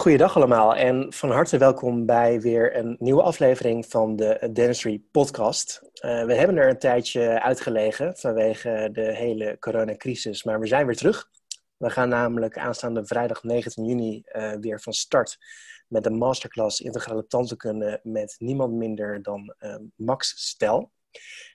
Goeiedag allemaal en van harte welkom bij weer een nieuwe aflevering van de Dentistry Podcast. Uh, we hebben er een tijdje uitgelegen vanwege de hele coronacrisis, maar we zijn weer terug. We gaan namelijk aanstaande vrijdag 19 juni uh, weer van start met een masterclass integrale tandheelkunde met niemand minder dan uh, Max Stel.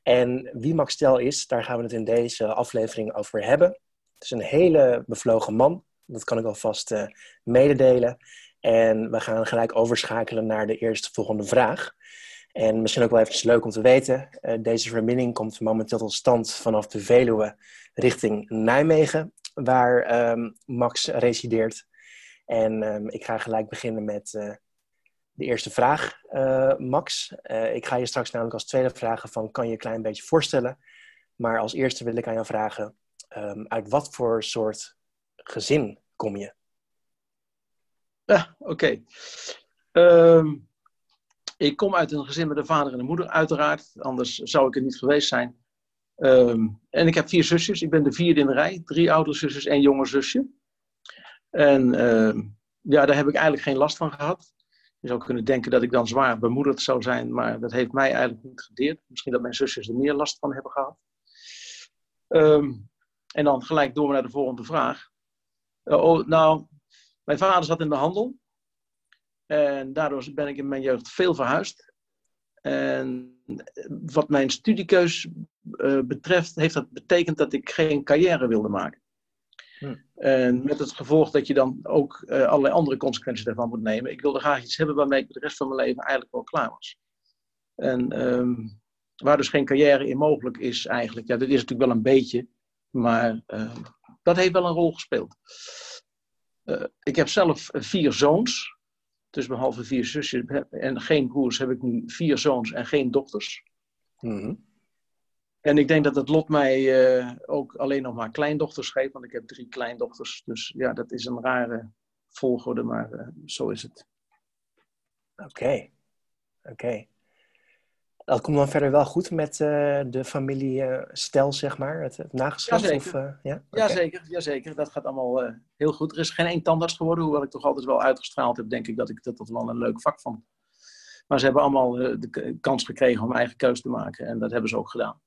En wie Max Stel is, daar gaan we het in deze aflevering over hebben. Het is een hele bevlogen man, dat kan ik alvast uh, mededelen. En we gaan gelijk overschakelen naar de eerste volgende vraag. En misschien ook wel even leuk om te weten. Uh, deze verbinding komt momenteel tot stand vanaf de Veluwe richting Nijmegen, waar um, Max resideert. En um, ik ga gelijk beginnen met uh, de eerste vraag, Max. ik ga je straks namelijk als tweede vragen van kan je een klein beetje voorstellen. Maar als eerste wil ik aan jou vragen, um, uit wat voor soort gezin kom je? Ja, oké. Um, ik kom uit een gezin met een vader en een moeder, uiteraard. Anders zou ik er niet geweest zijn. Um, en ik heb vier zusjes. Ik ben de vierde in de rij. Drie oudere zusjes en jonge zusje. En uh, ja, daar heb ik eigenlijk geen last van gehad. Je zou kunnen denken dat ik dan zwaar bemoedigd zou zijn, maar dat heeft mij eigenlijk niet gedeerd. Misschien dat mijn zusjes er meer last van hebben gehad. En dan gelijk door naar de volgende vraag. Uh, oh, nou, mijn vader zat in de handel. En daardoor ben ik in mijn jeugd veel verhuisd. En wat mijn studiekeus uh, betreft, heeft dat betekend dat ik geen carrière wilde maken. Hm. En met het gevolg dat je dan ook uh, allerlei andere consequenties daarvan moet nemen. Ik wilde graag iets hebben waarmee ik de rest van mijn leven eigenlijk wel klaar was. En um, waar dus geen carrière in mogelijk is eigenlijk, ja, dat is natuurlijk wel een beetje, maar uh, dat heeft wel een rol gespeeld. Uh, ik heb zelf vier zoons. Dus behalve vier zusjes en geen broers heb ik nu vier zoons en geen dochters. Mm -hmm. En ik denk dat het lot mij uh, ook alleen nog maar kleindochters geeft, want ik heb drie kleindochters. Dus ja, dat is een rare volgorde, maar uh, zo is het. Oké, okay. oké. Okay. Dat komt dan verder wel goed met uh, de familiestel, zeg maar, het, het nageslacht? Jazeker. Of, uh, ja? Okay. jazeker, jazeker, dat gaat allemaal uh, heel goed. Er is geen één tandarts geworden, hoewel ik toch altijd wel uitgestraald heb, denk ik dat ik dat, dat wel een leuk vak vond. Maar ze hebben allemaal de kans gekregen om eigen keus te maken en dat hebben ze ook gedaan.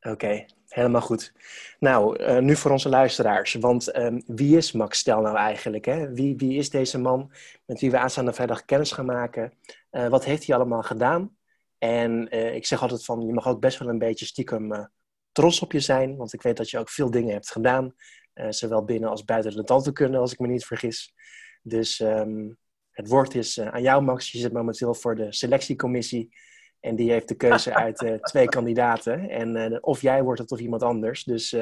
Oké, okay. helemaal goed. Nou, nu voor onze luisteraars, want um, wie is Max Stel nou eigenlijk? Hè? Wie, wie is deze man met wie we aanstaande vrijdag kennis gaan maken? wat heeft hij allemaal gedaan? En uh, ik zeg altijd van, je mag ook best wel een beetje stiekem uh, trots op je zijn. Want ik weet dat je ook veel dingen hebt gedaan. Uh, zowel binnen als buiten de tandheelkunde, als ik me niet vergis. Dus um, het woord is aan jou, Max. Je zit momenteel voor de selectiecommissie. En die heeft de keuze uit twee kandidaten. En of jij wordt het of iemand anders. Dus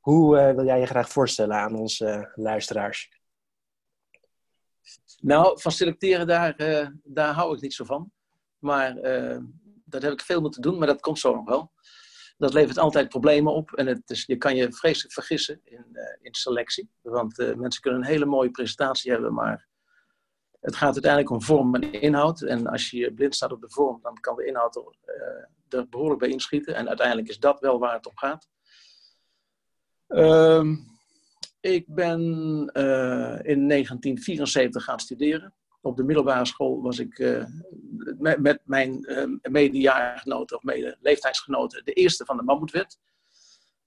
hoe wil jij je graag voorstellen aan onze luisteraars? Nou, van selecteren, daar, daar hou ik niet zo van. Maar uh, dat heb ik veel moeten doen, maar dat komt zo nog wel. Dat levert altijd problemen op en het is, je kan je vreselijk vergissen in, uh, in selectie. Want uh, mensen kunnen een hele mooie presentatie hebben, maar het gaat uiteindelijk om vorm en inhoud. En als je blind staat op de vorm, dan kan de inhoud er, er behoorlijk bij inschieten. En uiteindelijk is dat wel waar het om gaat. Ehm, ik ben in 1974 gaan studeren op de middelbare school was ik uh, met, met, mijn uh, medejaargenoten of mede leeftijdsgenoten de eerste van de Mammoetwet.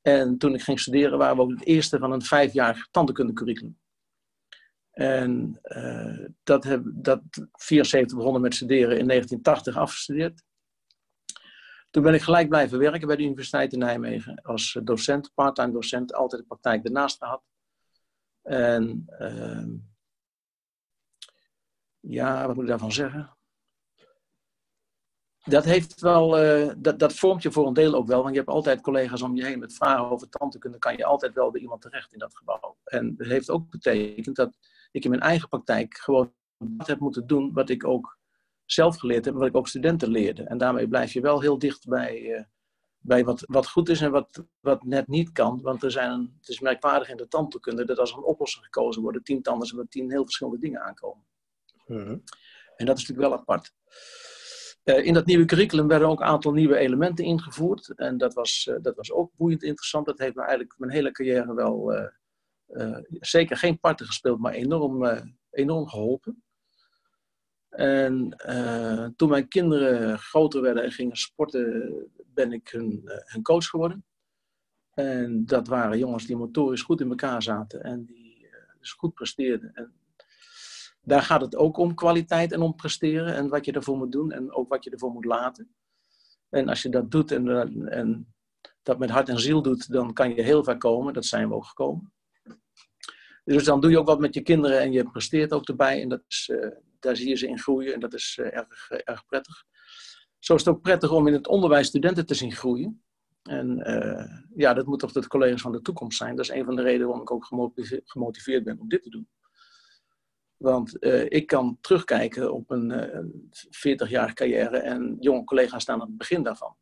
En toen ik ging studeren waren we ook het eerste van een vijfjarig tandheelkundecurriculum. En uh, dat heb dat 74 begonnen met studeren in 1980 afgestudeerd. Toen ben ik gelijk blijven werken bij de Universiteit in Nijmegen als docent, parttime docent, altijd de praktijk ernaast gehad. En ehm, ja, wat moet ik daarvan zeggen? Dat heeft wel, uh, dat, dat vormt je voor een deel ook wel, want je hebt altijd collega's om je heen met vragen over tandheelkunde, kan je altijd wel bij iemand terecht in dat gebouw. En dat heeft ook betekend dat ik in mijn eigen praktijk gewoon wat heb moeten doen wat ik ook zelf geleerd heb, wat ik ook studenten leerde. En daarmee blijf je wel heel dicht bij, uh, bij wat, wat goed is en wat, wat net niet kan. Want er zijn het is merkwaardig in de tandheelkunde dat als er een oplossing gekozen wordt, tien tanden met tien heel verschillende dingen aankomen. Mm-hmm. En dat is natuurlijk wel apart. Uh, in dat nieuwe curriculum werden ook een aantal nieuwe elementen ingevoerd. En dat was, uh, dat was ook boeiend interessant. Dat heeft me eigenlijk mijn hele carrière wel uh, zeker geen parten gespeeld, maar enorm enorm geholpen. En toen mijn kinderen groter werden en gingen sporten, ben ik hun, hun coach geworden. En dat waren jongens die motorisch goed in elkaar zaten en die dus goed presteerden. En daar gaat het ook om kwaliteit en om presteren en wat je ervoor moet doen en ook wat je ervoor moet laten. En als je dat doet en, en dat met hart en ziel doet, dan kan je heel ver komen. Dat zijn we ook gekomen. Dus dan doe je ook wat met je kinderen en je presteert ook erbij. En dat is, uh, daar zie je ze in groeien en dat is uh, erg, erg prettig. Zo is het ook prettig om in het onderwijs studenten te zien groeien. En ja, dat moet toch de collega's van de toekomst zijn. Dat is een van de redenen waarom ik ook gemotiveerd ben om dit te doen. Want ik kan terugkijken op een 40-jarige carrière en jonge collega's staan aan het begin daarvan.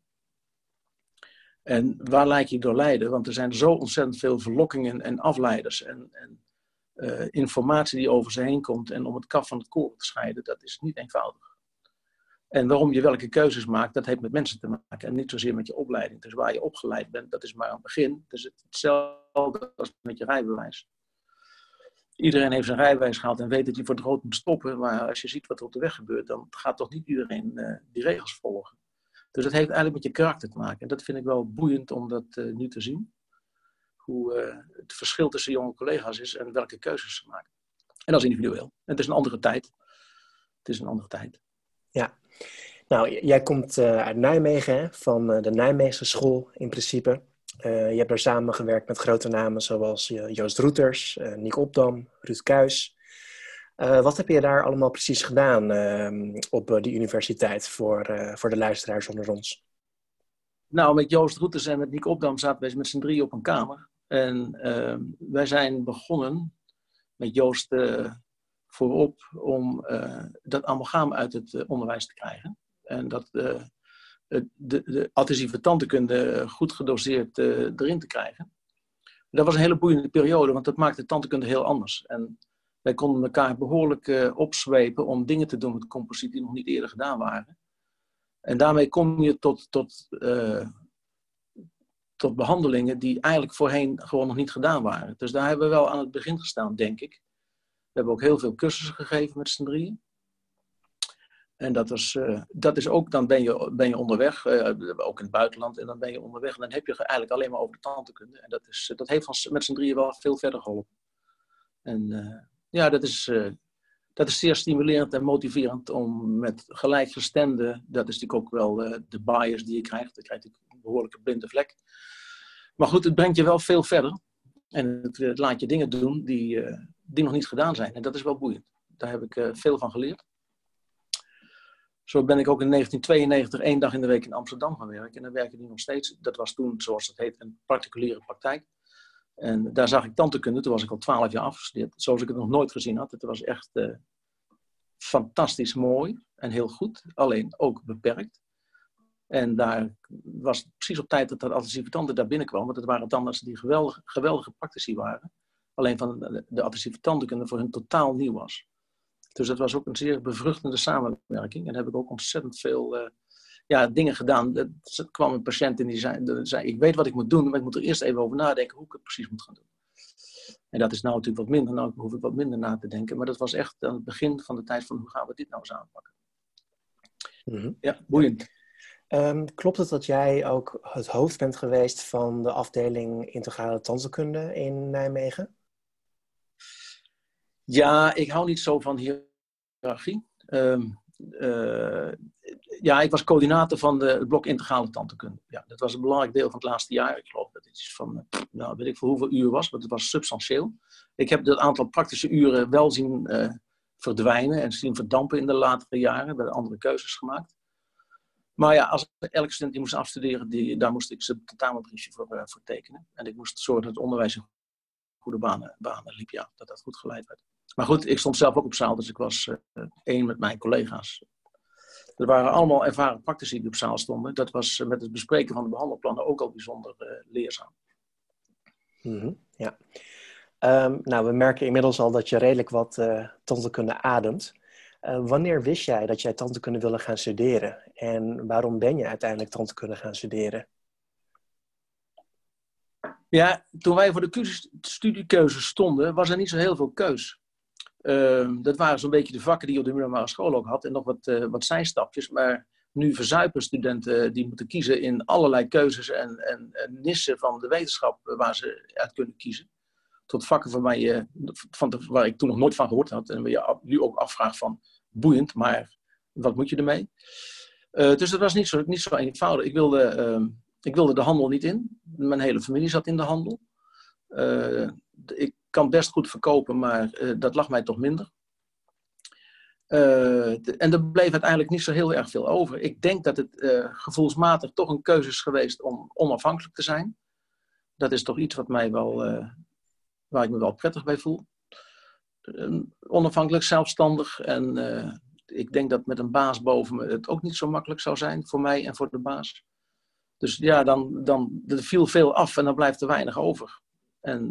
En waar lijkt je door lijden? Want er zijn zo ontzettend veel verlokkingen en afleiders en, en uh, informatie die over ze heen komt. En om het kaf van het koren te scheiden, dat is niet eenvoudig. En waarom je welke keuzes maakt, dat heeft met mensen te maken. En niet zozeer met je opleiding. Dus waar je opgeleid bent, dat is maar aan het begin. Dus het hetzelfde als met je rijbewijs. Iedereen heeft zijn rijbewijs gehaald en weet dat hij voor het rood moet stoppen. Maar als je ziet wat er op de weg gebeurt, dan gaat toch niet iedereen uh, die regels volgen. Dus dat heeft eigenlijk met je karakter te maken. En dat vind ik wel boeiend om dat uh, nu te zien. Hoe uh, het verschil tussen jonge collega's is en welke keuzes ze maken. En dat is individueel. En het is een andere tijd. Het is een andere tijd. Ja. Nou, jij komt uit Nijmegen, hè? van de Nijmeegse school in principe. Je hebt daar samengewerkt met grote namen zoals Joost Roeters, Nick Opdam, Ruud Kuijs. Wat heb je daar allemaal precies gedaan uh, op die universiteit voor, voor de luisteraars onder ons? Nou, met Joost Roeters en met Nick Opdam zaten wij met z'n drie op een kamer. En ehm, wij zijn begonnen met Joost voorop om dat amalgaam uit het onderwijs te krijgen. En dat de, de, de adhesieve tandheelkunde goed gedoseerd erin te krijgen. Dat was een hele boeiende periode, want dat maakte tandheelkunde heel anders. En wij konden elkaar behoorlijk opzwepen om dingen te doen met composiet die nog niet eerder gedaan waren. En daarmee kom je tot, tot, tot behandelingen die eigenlijk voorheen gewoon nog niet gedaan waren. Dus daar hebben we wel aan het begin gestaan, denk ik. We hebben ook heel veel cursussen gegeven met z'n drieën. En dat, was, uh, dat is ook, dan ben je, ben je onderweg, ook in het buitenland, en dan ben je onderweg. En dan heb je eigenlijk alleen maar over de tandheelkunde. En dat, is, dat heeft met z'n drieën wel veel verder geholpen. En ja, dat is, dat is zeer stimulerend en motiverend om met gelijkgestemden, dat is natuurlijk ook wel de bias die je krijgt, dan krijg je een behoorlijke blinde vlek. Maar goed, het brengt je wel veel verder en het, het laat je dingen doen die, die nog niet gedaan zijn. En dat is wel boeiend. Daar heb ik veel van geleerd. Zo ben ik ook in 1992 één dag in de week in Amsterdam gaan werken. En dan werk ik nu nog steeds. Dat was toen, zoals het heet, een particuliere praktijk. En daar zag ik tandheelkunde, toen was ik al twaalf jaar afgestudeerd, zoals ik het nog nooit gezien had. Het was echt uh, fantastisch mooi en heel goed, alleen ook beperkt. En daar was precies op tijd dat dat adhesieve tanden daar binnenkwam, want het waren tandartsen die geweldige, geweldige praktici waren. Alleen van de, de adhesieve tandheelkunde voor hun totaal nieuw was. Dus dat was ook een zeer bevruchtende samenwerking. En daar heb ik ook ontzettend veel uh, ja, dingen gedaan. Er kwam een patiënt en die zei, zei, ik weet wat ik moet doen, maar ik moet er eerst even over nadenken hoe ik het precies moet gaan doen. En dat is nou natuurlijk wat minder, nou hoef ik wat minder na te denken. Maar dat was echt aan het begin van de tijd van hoe gaan we dit nou eens aanpakken. Mm Ja, boeiend. Um, klopt het dat jij ook het hoofd bent geweest van de afdeling integrale tandheelkunde in Nijmegen? Ja, ik hou niet zo van hiërarchie. Um, uh, ja, ik was coördinator van de, het blok integrale tandheelkunde. Ja, dat was een belangrijk deel van het laatste jaar. Ik geloof dat het iets van, eh, nou, weet ik voor hoeveel uur was, maar het was substantieel. Ik heb dat aantal praktische uren wel zien uh, verdwijnen en zien verdampen in de latere jaren. We andere keuzes gemaakt. Maar ja, als elke student die moest afstuderen, die, daar moest ik zijn tentamenbriefje voor, uh, voor tekenen. En ik moest zorgen dat het onderwijs in goede banen, banen liep, ja, dat dat goed geleid werd. Maar goed, ik stond zelf ook op zaal, dus ik was uh, één met mijn collega's. Er waren allemaal ervaren praktici die op zaal stonden. Dat was met het bespreken van de behandelplannen ook al bijzonder uh, leerzaam. Mm -hmm, ja. Um, nou, we merken inmiddels al dat je redelijk wat uh, tandheelkunde ademt. Uh, wanneer wist jij dat jij tandheelkunde willen gaan studeren? En waarom ben je uiteindelijk tandheelkunde gaan studeren? Ja, toen wij voor de studiekeuze stonden, was er niet zo heel veel keus. Ehm, dat waren zo'n beetje de vakken die je op de middelbare school ook had. En nog wat, uh, wat zijstapjes. Maar nu verzuipen studenten die moeten kiezen in allerlei keuzes en, en, en nissen van de wetenschap waar ze uit kunnen kiezen. Tot vakken van mij, uh, van de, waar ik toen nog nooit van gehoord had. En waar je nu ook afvraagt van boeiend, maar wat moet je ermee? Uh, dus dat was niet zo, niet zo eenvoudig. Ik wilde, ehm, ik wilde de handel niet in. Mijn hele familie zat in de handel. ik kan best goed verkopen, maar uh, dat lag mij toch minder. Uh, en er bleef uiteindelijk niet zo heel erg veel over. Ik denk dat het uh, gevoelsmatig toch een keuze is geweest om onafhankelijk te zijn. Dat is toch iets wat mij wel, waar ik me wel prettig bij voel. onafhankelijk, zelfstandig. En ik denk dat met een baas boven me het ook niet zo makkelijk zou zijn voor mij en voor de baas. Dus ja, dan, dan er viel veel af en dan blijft er weinig over. En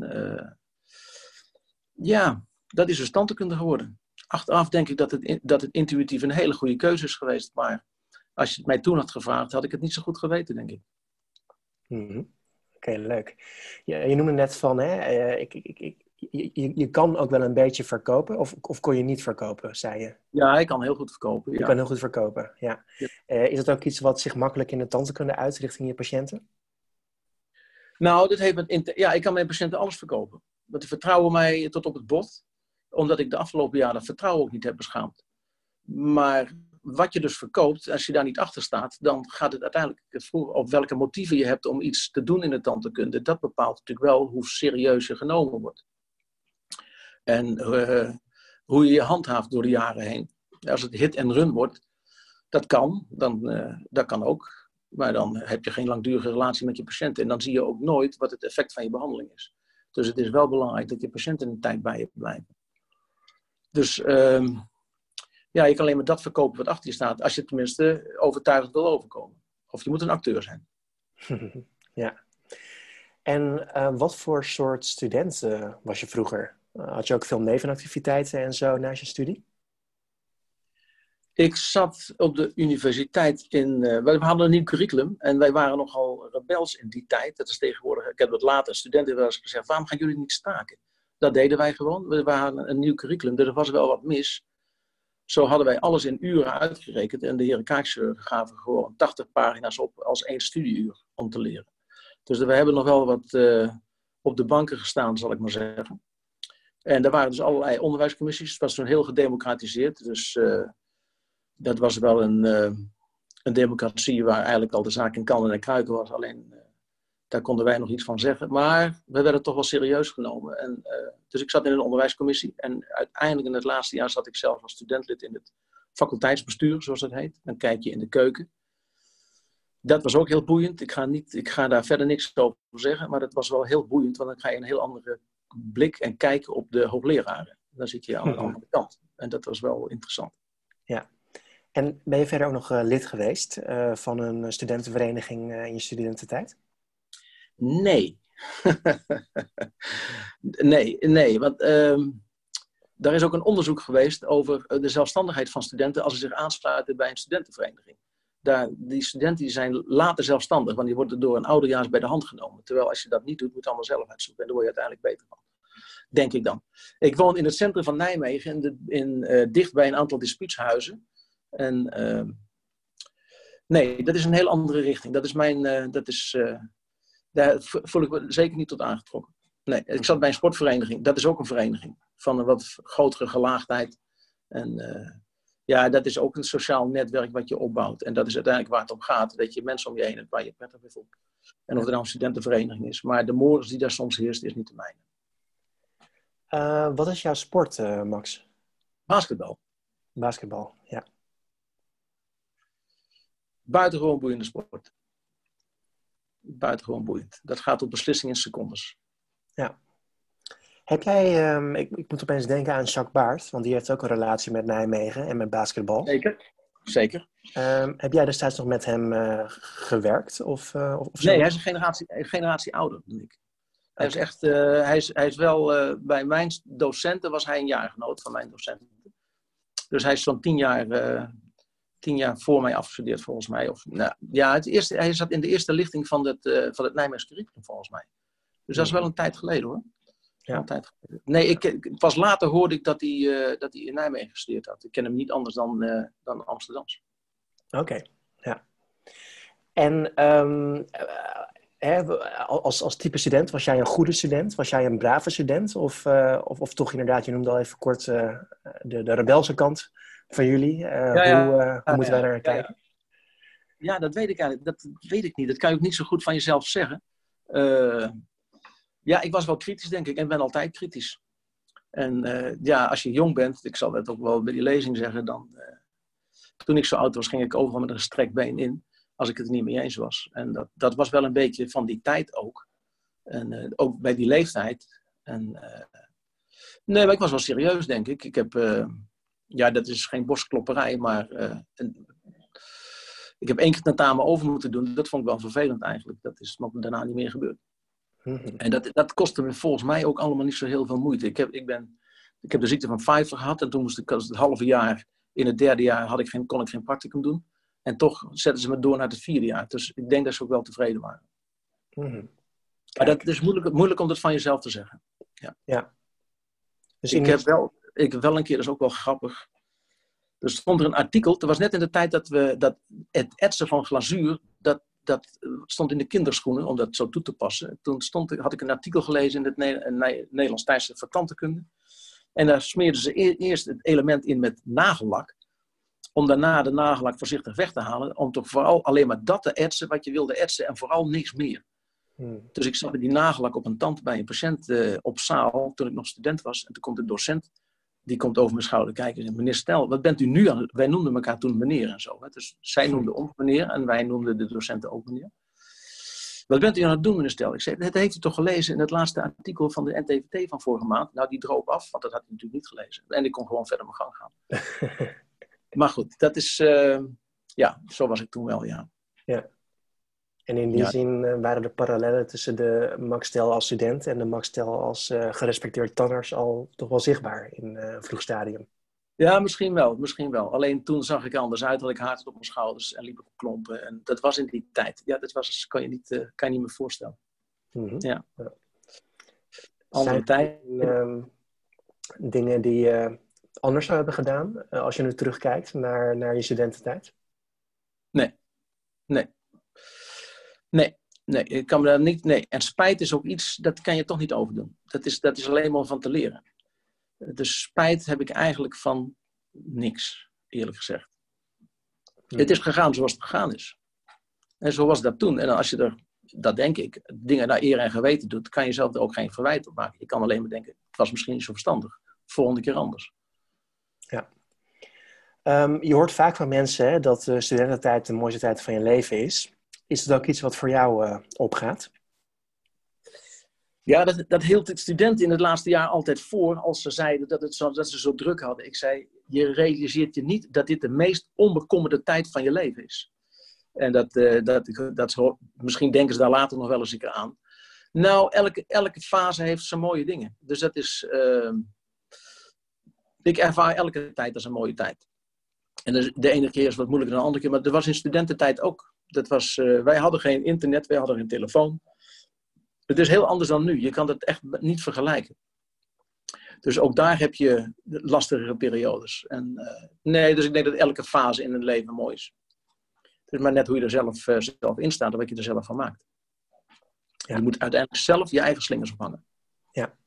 ja, dat is dus standtekunde geworden. Achteraf denk ik dat het, dat het intuïtief een hele goede keuze is geweest. Maar als je het mij toen had gevraagd, had ik het niet zo goed geweten, denk ik. Mm Oké, leuk. Je, je, noemde net van, hè, eh, ik, ik, ik, je, je kan ook wel een beetje verkopen, of, of kon je niet verkopen, zei je? Ja, ik kan heel goed verkopen. Je kan heel goed verkopen, ja. ja. Uh, is dat ook iets wat zich makkelijk in de tandheelkunde uit richting je patiënten? Nou, dit heeft met, ja, ik kan mijn patiënten alles verkopen. Want die vertrouwen mij tot op het bot, omdat ik de afgelopen jaren vertrouwen ook niet heb beschaamd. Maar wat je dus verkoopt, als je daar niet achter staat, dan gaat het uiteindelijk op welke motieven je hebt om iets te doen in de tandheelkunde. Dat bepaalt natuurlijk wel hoe serieus je genomen wordt. En uh, hoe je je handhaaft door de jaren heen. Als het hit en run wordt, dat kan, dan, uh, dat kan ook. Maar dan heb je geen langdurige relatie met je patiënt. En dan zie je ook nooit wat het effect van je behandeling is. Dus het is wel belangrijk dat je patiënten een tijd bij je blijven. Dus um, ja, je kan alleen maar dat verkopen wat achter je staat, als je tenminste overtuigend wil overkomen. Of je moet een acteur zijn. ja. En uh, wat voor soort student uh, was je vroeger? Uh, had je ook veel nevenactiviteiten en zo naast je studie? Ik zat op de universiteit in. Uh, we hadden een nieuw curriculum en wij waren nogal rebels in die tijd. Dat is tegenwoordig. Ik heb wat later studenten wel eens gezegd: waarom gaan jullie niet staken? Dat deden wij gewoon. We waren een nieuw curriculum, dus er was wel wat mis. Zo hadden wij alles in uren uitgerekend en de heren kaakchirurgen gaven gewoon 80 pagina's op als één studieuur om te leren. Dus we hebben nog wel wat uh, op de banken gestaan, zal ik maar zeggen. En er waren dus allerlei onderwijscommissies. Het was toen heel gedemocratiseerd. Dus uh, dat was wel een, uh, een democratie waar eigenlijk al de zaak in kannen en kruiken was. Alleen uh, daar konden wij nog iets van zeggen. Maar we werden toch wel serieus genomen. En, uh, dus ik zat in een onderwijscommissie. En uiteindelijk in het laatste jaar zat ik zelf als studentlid in het faculteitsbestuur, zoals dat heet. Een kijkje in de keuken. Dat was ook heel boeiend. Ik ga, niet, ik ga daar verder niks over zeggen. Maar dat was wel heel boeiend. Want dan ga je een heel andere blik en kijken op de hoogleraren. Dan zit je aan de andere kant. En dat was wel interessant. Ja, en ben je verder ook nog uh, lid geweest uh, van een studentenvereniging uh, in je studententijd? Nee. nee, nee, want daar is ook een onderzoek geweest over de zelfstandigheid van studenten als ze zich aansluiten bij een studentenvereniging. Daar, die studenten die zijn later zelfstandig, want die worden door een ouderjaars bij de hand genomen. Terwijl als je dat niet doet, moet je allemaal zelf uitzoeken en daar word je uiteindelijk beter van. Denk ik dan. Ik woon in het centrum van Nijmegen, in, de, in dicht bij een aantal dispuutshuizen. En uh, nee, dat is een heel andere richting. Dat is mijn, uh, dat is, uh, daar voel ik me zeker niet tot aangetrokken. Nee, ik zat bij een sportvereniging. Dat is ook een vereniging van een wat grotere gelaagdheid. En ja, dat is ook een sociaal netwerk wat je opbouwt. En dat is uiteindelijk waar het om gaat. Dat je mensen om je heen hebt waar je prettig bij voelt. En of het nou een studentenvereniging is. Maar de morgens die daar soms heerst, is niet de mijne. wat is jouw sport, Max? Basketbal. Basketbal, buitengewoon boeiende sport. Buitengewoon boeiend. Dat gaat op beslissing in secondes. Ja. Heb jij, um, ik, ik, moet opeens denken aan Jacques Baart, want die heeft ook een relatie met Nijmegen en met basketbal. Zeker, zeker. Um, heb jij destijds nog met hem uh, gewerkt? Of, uh, of nee, hij is een generatie, een generatie ouder dan ik. Hij is echt, uh, hij, is, hij is wel, bij mijn docenten was hij een jaargenoot van mijn docenten. Dus hij is zo'n tien jaar tien jaar voor mij afgestudeerd, volgens mij. Of, nou, ja, het eerste, hij zat in de eerste lichting van het, uh, van het Nijmeegse curriculum, volgens mij. Dus dat is wel een tijd geleden, hoor. Ja. Tijd nee, ik, pas later hoorde ik dat hij, uh, dat hij in Nijmegen gestudeerd had. Ik ken hem niet anders dan, uh, dan Amsterdams. Oké, ja. En um, als, als type student, was jij een goede student? Was jij een brave student? Of, of, of, toch inderdaad, je noemde al even kort de, de rebelse kant van jullie. Ja, ja. Hoe, hoe moeten wij daar naar kijken? Ja, dat weet ik eigenlijk. Dat weet ik niet. Dat kan je ook niet zo goed van jezelf zeggen. Ja, ik was wel kritisch, denk ik, en ben altijd kritisch. En uh, ja, als je jong bent, ik zal het ook wel bij die lezing zeggen, dan. Uh, toen ik zo oud was, ging ik overal met een gestrekt been in, als ik het er niet mee eens was. En dat, dat was wel een beetje van die tijd ook. En uh, ook bij die leeftijd. En, nee, maar ik was wel serieus, denk ik. Ik heb, ja, dat is geen borstklopperij, maar. Een, ik heb één keer tentamen over moeten doen. Dat vond ik wel vervelend eigenlijk. Dat is nog daarna niet meer gebeurd. Mhm. En dat, dat kostte me volgens mij ook allemaal niet zo heel veel moeite. Ik heb, ik ben, ik heb de ziekte van Pfeiffer gehad en toen moest ik het halve jaar, in het derde jaar had ik geen, kon ik geen practicum doen. En toch zetten ze me door naar het vierde jaar. Dus ik denk dat ze ook wel tevreden waren. Mhm. Maar dat is moeilijk, moeilijk om dat van jezelf te zeggen. Ja. ja. Dus ik, heb wel, ik wel een keer, dat is ook wel grappig. Er stond er een artikel, het was net in de tijd dat we dat het etsen van glazuur, dat dat stond in de kinderschoenen om dat zo toe te passen. Toen stond, had ik een artikel gelezen in het Nederlands tijdschrift voor tantekunde. En daar smeerden ze e-, eerst het element in met nagellak. Om daarna de nagellak voorzichtig weg te halen. Om toch vooral alleen maar dat te etsen wat je wilde etsen en vooral niks meer. Hmm. Dus ik zat met die nagellak op een tand bij een patiënt uh, op zaal toen ik nog student was. En toen komt de docent die komt over mijn schouder kijken en zegt, meneer Stel, wat bent u nu aan Wij noemden elkaar toen meneer en zo. Hè? Dus zij noemde ons meneer en wij noemden de docenten ook meneer. Wat bent u aan het doen, meneer Stel? Ik zei, dat heeft u toch gelezen in het laatste artikel van de NTVT van vorige maand? Nou, die droop af, want dat had hij natuurlijk niet gelezen. En ik kon gewoon verder mijn gang gaan. maar goed, dat is, uh, ja, zo was ik toen wel, ja. Ja. En in die zin eh, waren de parallellen tussen de Max Tel als student en de Max Tel als uh, gerespecteerd tanners al toch wel zichtbaar in uh, een vroeg stadium. Ja, misschien wel, misschien wel. Alleen toen zag ik anders uit, had ik haard op mijn schouders en liep op klompen. En dat was in die tijd. Ja, dat was, kan, je niet, uh, kan je niet meer voorstellen. Mm -hmm. Ja. ja. Andere tijd. Uh, dingen die je anders zou hebben gedaan als je nu terugkijkt naar, naar je studententijd? Nee, nee. Nee, nee, ik kan me daar niet. Nee. En spijt is ook iets, dat kan je toch niet overdoen. Dat is, dat is alleen maar van te leren. Dus spijt heb ik eigenlijk van niks, eerlijk gezegd. Het is gegaan zoals het gegaan is. En zo was dat toen. En als je er, dat denk ik, dingen naar eer en geweten doet, kan je zelf er ook geen verwijt op maken. Je kan alleen maar denken, het was misschien niet zo verstandig. Volgende keer anders. Ja. Um, je hoort vaak van mensen hè, dat de studententijd de mooiste tijd van je leven is. Is het ook iets wat voor jou uh, opgaat? Ja, dat, dat hield het studenten in het laatste jaar altijd voor als ze zeiden dat, het zo, dat ze zo druk hadden. Ik zei, je realiseert je niet dat dit de meest onbekommerde tijd van je leven is. En dat, uh, dat, dat, misschien denken ze daar later nog wel eens een keer aan. Nou, elke, elke fase heeft zijn mooie dingen. Dus dat is. Uh, ik ervaar elke tijd als een mooie tijd. En de, de ene keer is wat moeilijker dan de andere keer. Maar er was in studententijd ook dat was, uh, wij hadden geen internet, wij hadden geen telefoon. Het is heel anders dan nu. Je kan het echt niet vergelijken. Dus ook daar heb je lastigere periodes. En, uh, nee, dus ik denk dat elke fase in een leven mooi is. Het is maar net hoe je er zelf, uh, zelf in staat en wat je er zelf van maakt. Ja. Je moet uiteindelijk zelf je eigen slingers ophangen. Ja.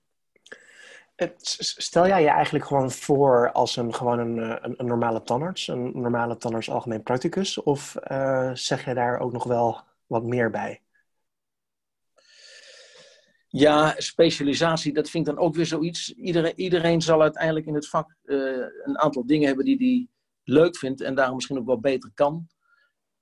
Stel jij je eigenlijk gewoon voor als een, gewoon een, eh, een, normale tandarts, een normale tandarts algemeen practicus, of uh, zeg je daar ook nog wel wat meer bij? Ja, specialisatie, dat vind ik dan ook weer zoiets. Iedereen, iedereen zal uiteindelijk in het vak uh, een aantal dingen hebben die hij leuk vindt en daarom misschien ook wel beter kan.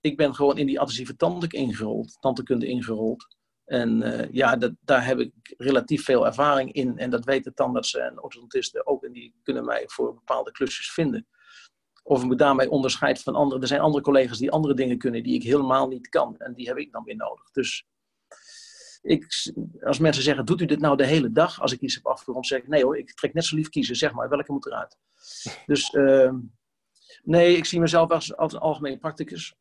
Ik ben gewoon in die adhesieve tandek ingerold, tandheelkunde ingerold. En uh, ja, dat, daar heb ik relatief veel ervaring in. En dat weten tandartsen en orthodontisten ook. En die kunnen mij voor bepaalde klusjes vinden. Of ik me daarmee onderscheid van anderen. Er zijn andere collega's die andere dingen kunnen die ik helemaal niet kan. En die heb ik dan weer nodig. Dus ik, als mensen zeggen, doet u dit nou de hele dag? Als ik iets heb afgerond, zeg ik, nee hoor, ik trek net zo lief kiezen. Zeg maar, welke moet eruit? Dus uh, nee, ik zie mezelf als, als een algemeen practicus.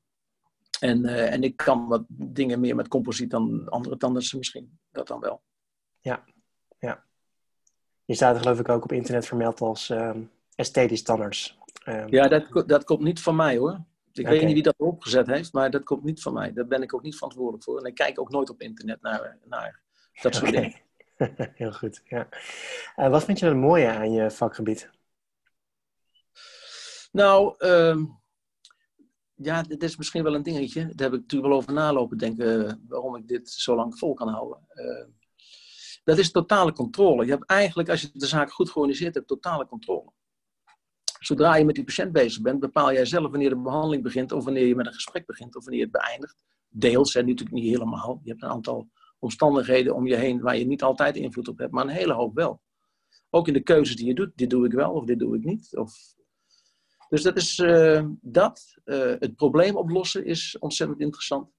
En, uh, en ik kan wat dingen meer met composiet dan andere tandartsen misschien. Dat dan wel. Ja, ja. Je staat er geloof ik ook op internet vermeld als ehm, esthetisch tandarts. Ehm, ja, dat, dat komt niet van mij hoor. Ik weet niet wie dat opgezet heeft, maar dat komt niet van mij. Daar ben ik ook niet verantwoordelijk voor. En ik kijk ook nooit op internet naar, naar dat soort dingen. Heel goed, ja. Uh, wat vind je het mooie aan je vakgebied? Nou, uh, ja, dit is misschien wel een dingetje. Daar heb ik natuurlijk wel over nalopen denken waarom ik dit zo lang vol kan houden. Uh, dat is totale controle. Je hebt eigenlijk, als je de zaak goed georganiseerd hebt, totale controle. Zodra je met die patiënt bezig bent, bepaal jij zelf wanneer de behandeling begint of wanneer je met een gesprek begint of wanneer het beëindigt. Deels, en natuurlijk niet helemaal. Je hebt een aantal omstandigheden om je heen waar je niet altijd invloed op hebt, maar een hele hoop wel. Ook in de keuzes die je doet, dit doe ik wel of dit doe ik niet. Of... Dus dat is uh, dat. Uh, het probleem oplossen is ontzettend interessant.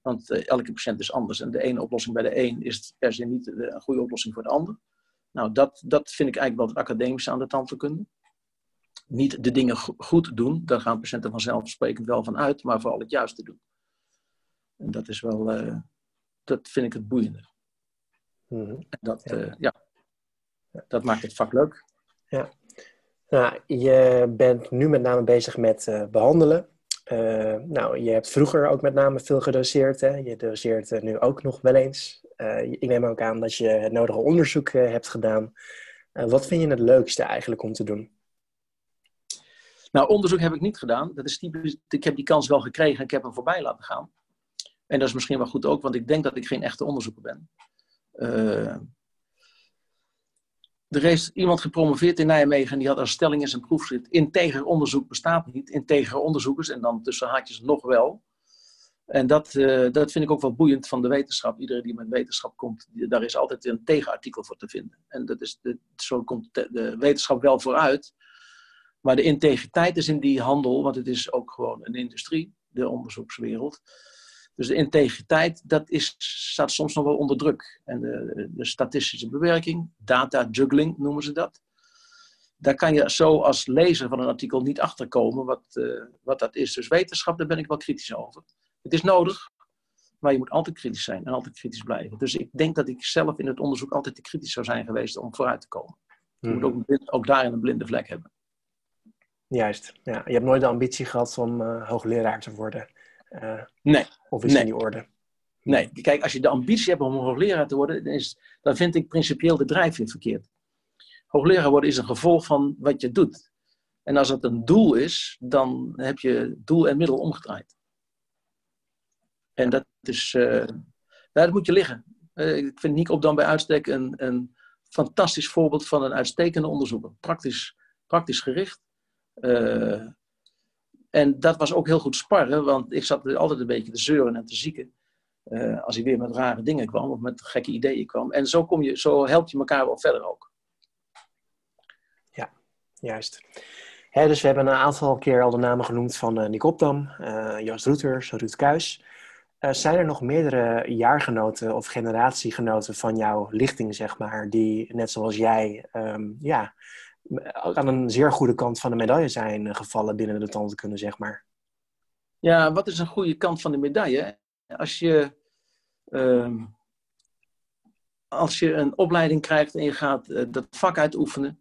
Want uh, elke patiënt is anders. En de ene oplossing bij de een is per se niet een goede oplossing voor de ander. Nou, dat, dat vind ik eigenlijk wel het academische aan de tandheelkunde. Niet de dingen goed doen, daar gaan patiënten vanzelfsprekend wel van uit, maar vooral het juiste doen. En dat is wel, dat vind ik het boeiende. Mm dat, ja. Ja. dat maakt het vak leuk. Ja. Nou, je bent nu met name bezig met uh, behandelen. Uh, nou, je hebt vroeger ook met name veel gedoseerd. Hè? Je doseert nu ook nog wel eens. ik neem ook aan dat je het nodige onderzoek hebt gedaan. wat vind je het leukste eigenlijk om te doen? Nou, onderzoek heb ik niet gedaan. Dat is typisch, ik heb die kans wel gekregen en ik heb hem voorbij laten gaan. En dat is misschien wel goed ook, want ik denk dat ik geen echte onderzoeker ben. Er is iemand gepromoveerd in Nijmegen en die had als stelling in zijn proefschrift: integer onderzoek bestaat niet, integer onderzoekers en dan tussen haakjes nog wel. En dat, uh, dat vind ik ook wel boeiend van de wetenschap. Iedereen die met wetenschap komt, daar is altijd een tegenartikel voor te vinden. En dat is de, zo komt de wetenschap wel vooruit. Maar de integriteit is in die handel, want het is ook gewoon een industrie, de onderzoekswereld. Dus de integriteit, dat is, staat soms nog wel onder druk. En de, de statistische bewerking, data juggling noemen ze dat. Daar kan je zo als lezer van een artikel niet achterkomen wat, uh, wat dat is. Dus wetenschap, daar ben ik wel kritisch over. Het is nodig, maar je moet altijd kritisch zijn en altijd kritisch blijven. Dus ik denk dat ik zelf in het onderzoek altijd te kritisch zou zijn geweest om vooruit te komen. Je moet hmm. ook, ook daarin een blinde vlek hebben. Juist, ja. Je hebt nooit de ambitie gehad om uh, hoogleraar te worden. Uh, nee. Of is nee. in die orde? Nee, kijk, als je de ambitie hebt om hoogleraar te worden, dan, is, dan vind ik principieel de drijfveer verkeerd. Hoogleraar worden is een gevolg van wat je doet. En als het een doel is, dan heb je doel en middel omgedraaid. En dat is, uh, dat moet je liggen. Uh, ik vind Nick Op dan bij uitstek een, een fantastisch voorbeeld van een uitstekende onderzoeker. Praktisch, praktisch gericht. Uh, en dat was ook heel goed sparren, want ik zat altijd een beetje te zeuren en te zieken. Uh, als hij weer met rare dingen kwam of met gekke ideeën kwam. En zo, kom je, zo help je elkaar wel verder ook. Ja, juist. Dus we hebben een aantal keer al de namen genoemd van uh, Nick Opdam, uh, Joost Roeters, Ruud Kuijs. zijn er nog meerdere jaargenoten of generatiegenoten van jouw lichting, zeg maar, die net zoals jij um, ja, aan een zeer goede kant van de medaille zijn eh, gevallen binnen de tandheelkunde, zeg maar. Ja, wat is een goede kant van de medaille? Als je, uh, als je een opleiding krijgt en je gaat uh, dat vak uitoefenen.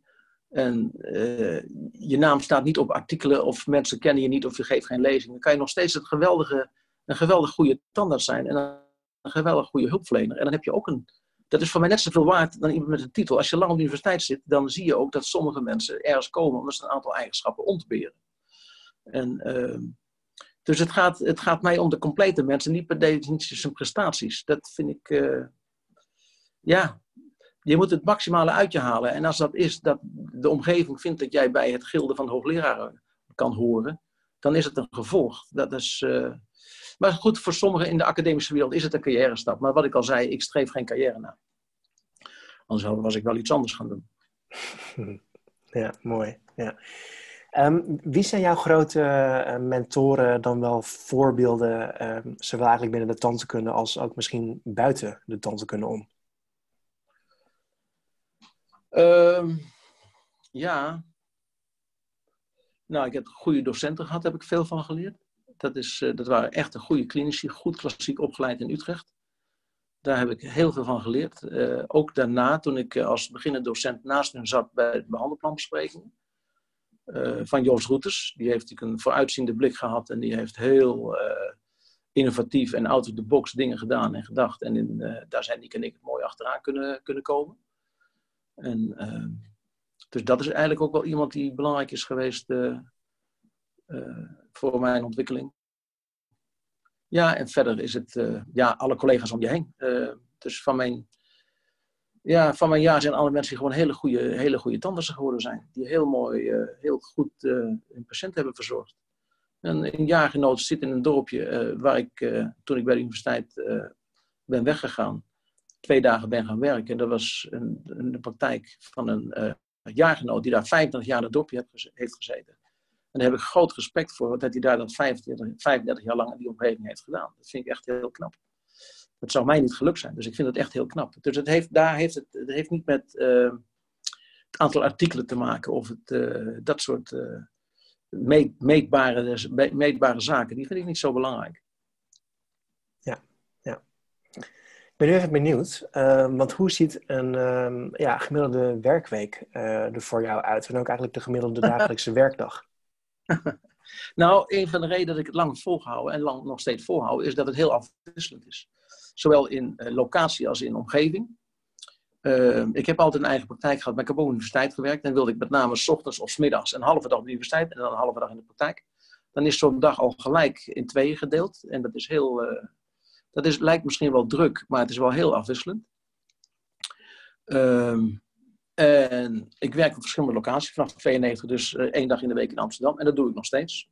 En uh, je naam staat niet op artikelen of mensen kennen je niet of je geeft geen lezing. Dan kan je nog steeds een geweldige, een geweldig goede tandarts zijn en een geweldig goede hulpverlener. En dan heb je ook een dat is voor mij net zoveel waard dan iemand met een titel. Als je lang op de universiteit zit, dan zie je ook dat sommige mensen ergens komen omdat ze een aantal eigenschappen ontberen. En, uh, dus het gaat, het gaat mij om de complete mensen, niet per definitie zijn prestaties. Dat vind ik, uh, ja, je moet het maximale uit je halen. En als dat is dat de omgeving vindt dat jij bij het gilde van hoogleraren kan horen, dan is het een gevolg. Dat is, uh, maar goed, voor sommigen in de academische wereld is het een carrière stap. Maar wat ik al zei, ik streef geen carrière na. Anders was ik wel iets anders gaan doen. Ja, mooi. Ja. Um, wie zijn jouw grote uh, mentoren, dan wel voorbeelden, um, zowel eigenlijk binnen de tandheelkunde als ook misschien buiten de tandheelkunde om? Um, ja. Nou, ik heb goede docenten gehad, heb ik veel van geleerd. Dat, is, eh, dat waren echt een goede klinici, goed klassiek opgeleid in Utrecht. Daar heb ik heel veel van geleerd. Uh, ook daarna, toen ik als beginnend docent naast hen zat bij de behandelplanbesprekingen. Van Joost Roeters. Die heeft natuurlijk een vooruitziende blik gehad en die heeft heel innovatief en out of the box dingen gedaan en gedacht. En daar zijn die en ik mooi achteraan kunnen, kunnen komen. En, dus dat is eigenlijk ook wel iemand die belangrijk is geweest voor mijn ontwikkeling. Ja, en verder is het uh, ja, alle collega's om je heen. Uh, dus van mijn, ja, van mijn jaar zijn alle mensen die gewoon hele goede, hele goede tandartsen geworden zijn. Die heel mooi, uh, heel goed hun patiënt hebben verzorgd. En een jaargenoot zit in een dorpje waar ik, toen ik bij de universiteit ben weggegaan, twee dagen ben gaan werken. Dat was een, een praktijk van een jaargenoot die daar 25 jaar in het dorpje heeft gezeten. En daar heb ik groot respect voor dat hij daar dan 35, 35 jaar lang in die omgeving heeft gedaan. Dat vind ik echt heel knap. Dat zou mij niet gelukt zijn. Dus ik vind het echt heel knap. Dus het heeft, daar heeft het, het heeft niet met uh, het aantal artikelen te maken of het, uh, dat soort uh, meet, meetbare, meetbare zaken. Die vind ik niet zo belangrijk. Ja, ja. Ik ben nu even benieuwd, want hoe ziet een ja, gemiddelde werkweek er voor jou uit? En ook eigenlijk de gemiddelde dagelijkse werkdag? nou, een van de redenen dat ik het lang volhouden en lang nog steeds volhouden, is dat het heel afwisselend is. Zowel in uh, locatie als in omgeving. Uh, ik heb altijd een eigen praktijk gehad, maar ik heb ook op universiteit gewerkt. En wilde ik met name s ochtends of s middags een halve dag op de universiteit en dan een halve dag in de praktijk. Dan is zo'n dag al gelijk in tweeën gedeeld. En dat is heel, uh, dat is, lijkt misschien wel druk, maar het is wel heel afwisselend. Ehm en ik werk op verschillende locaties vanaf 92, dus uh, één dag in de week in Amsterdam. En dat doe ik nog steeds.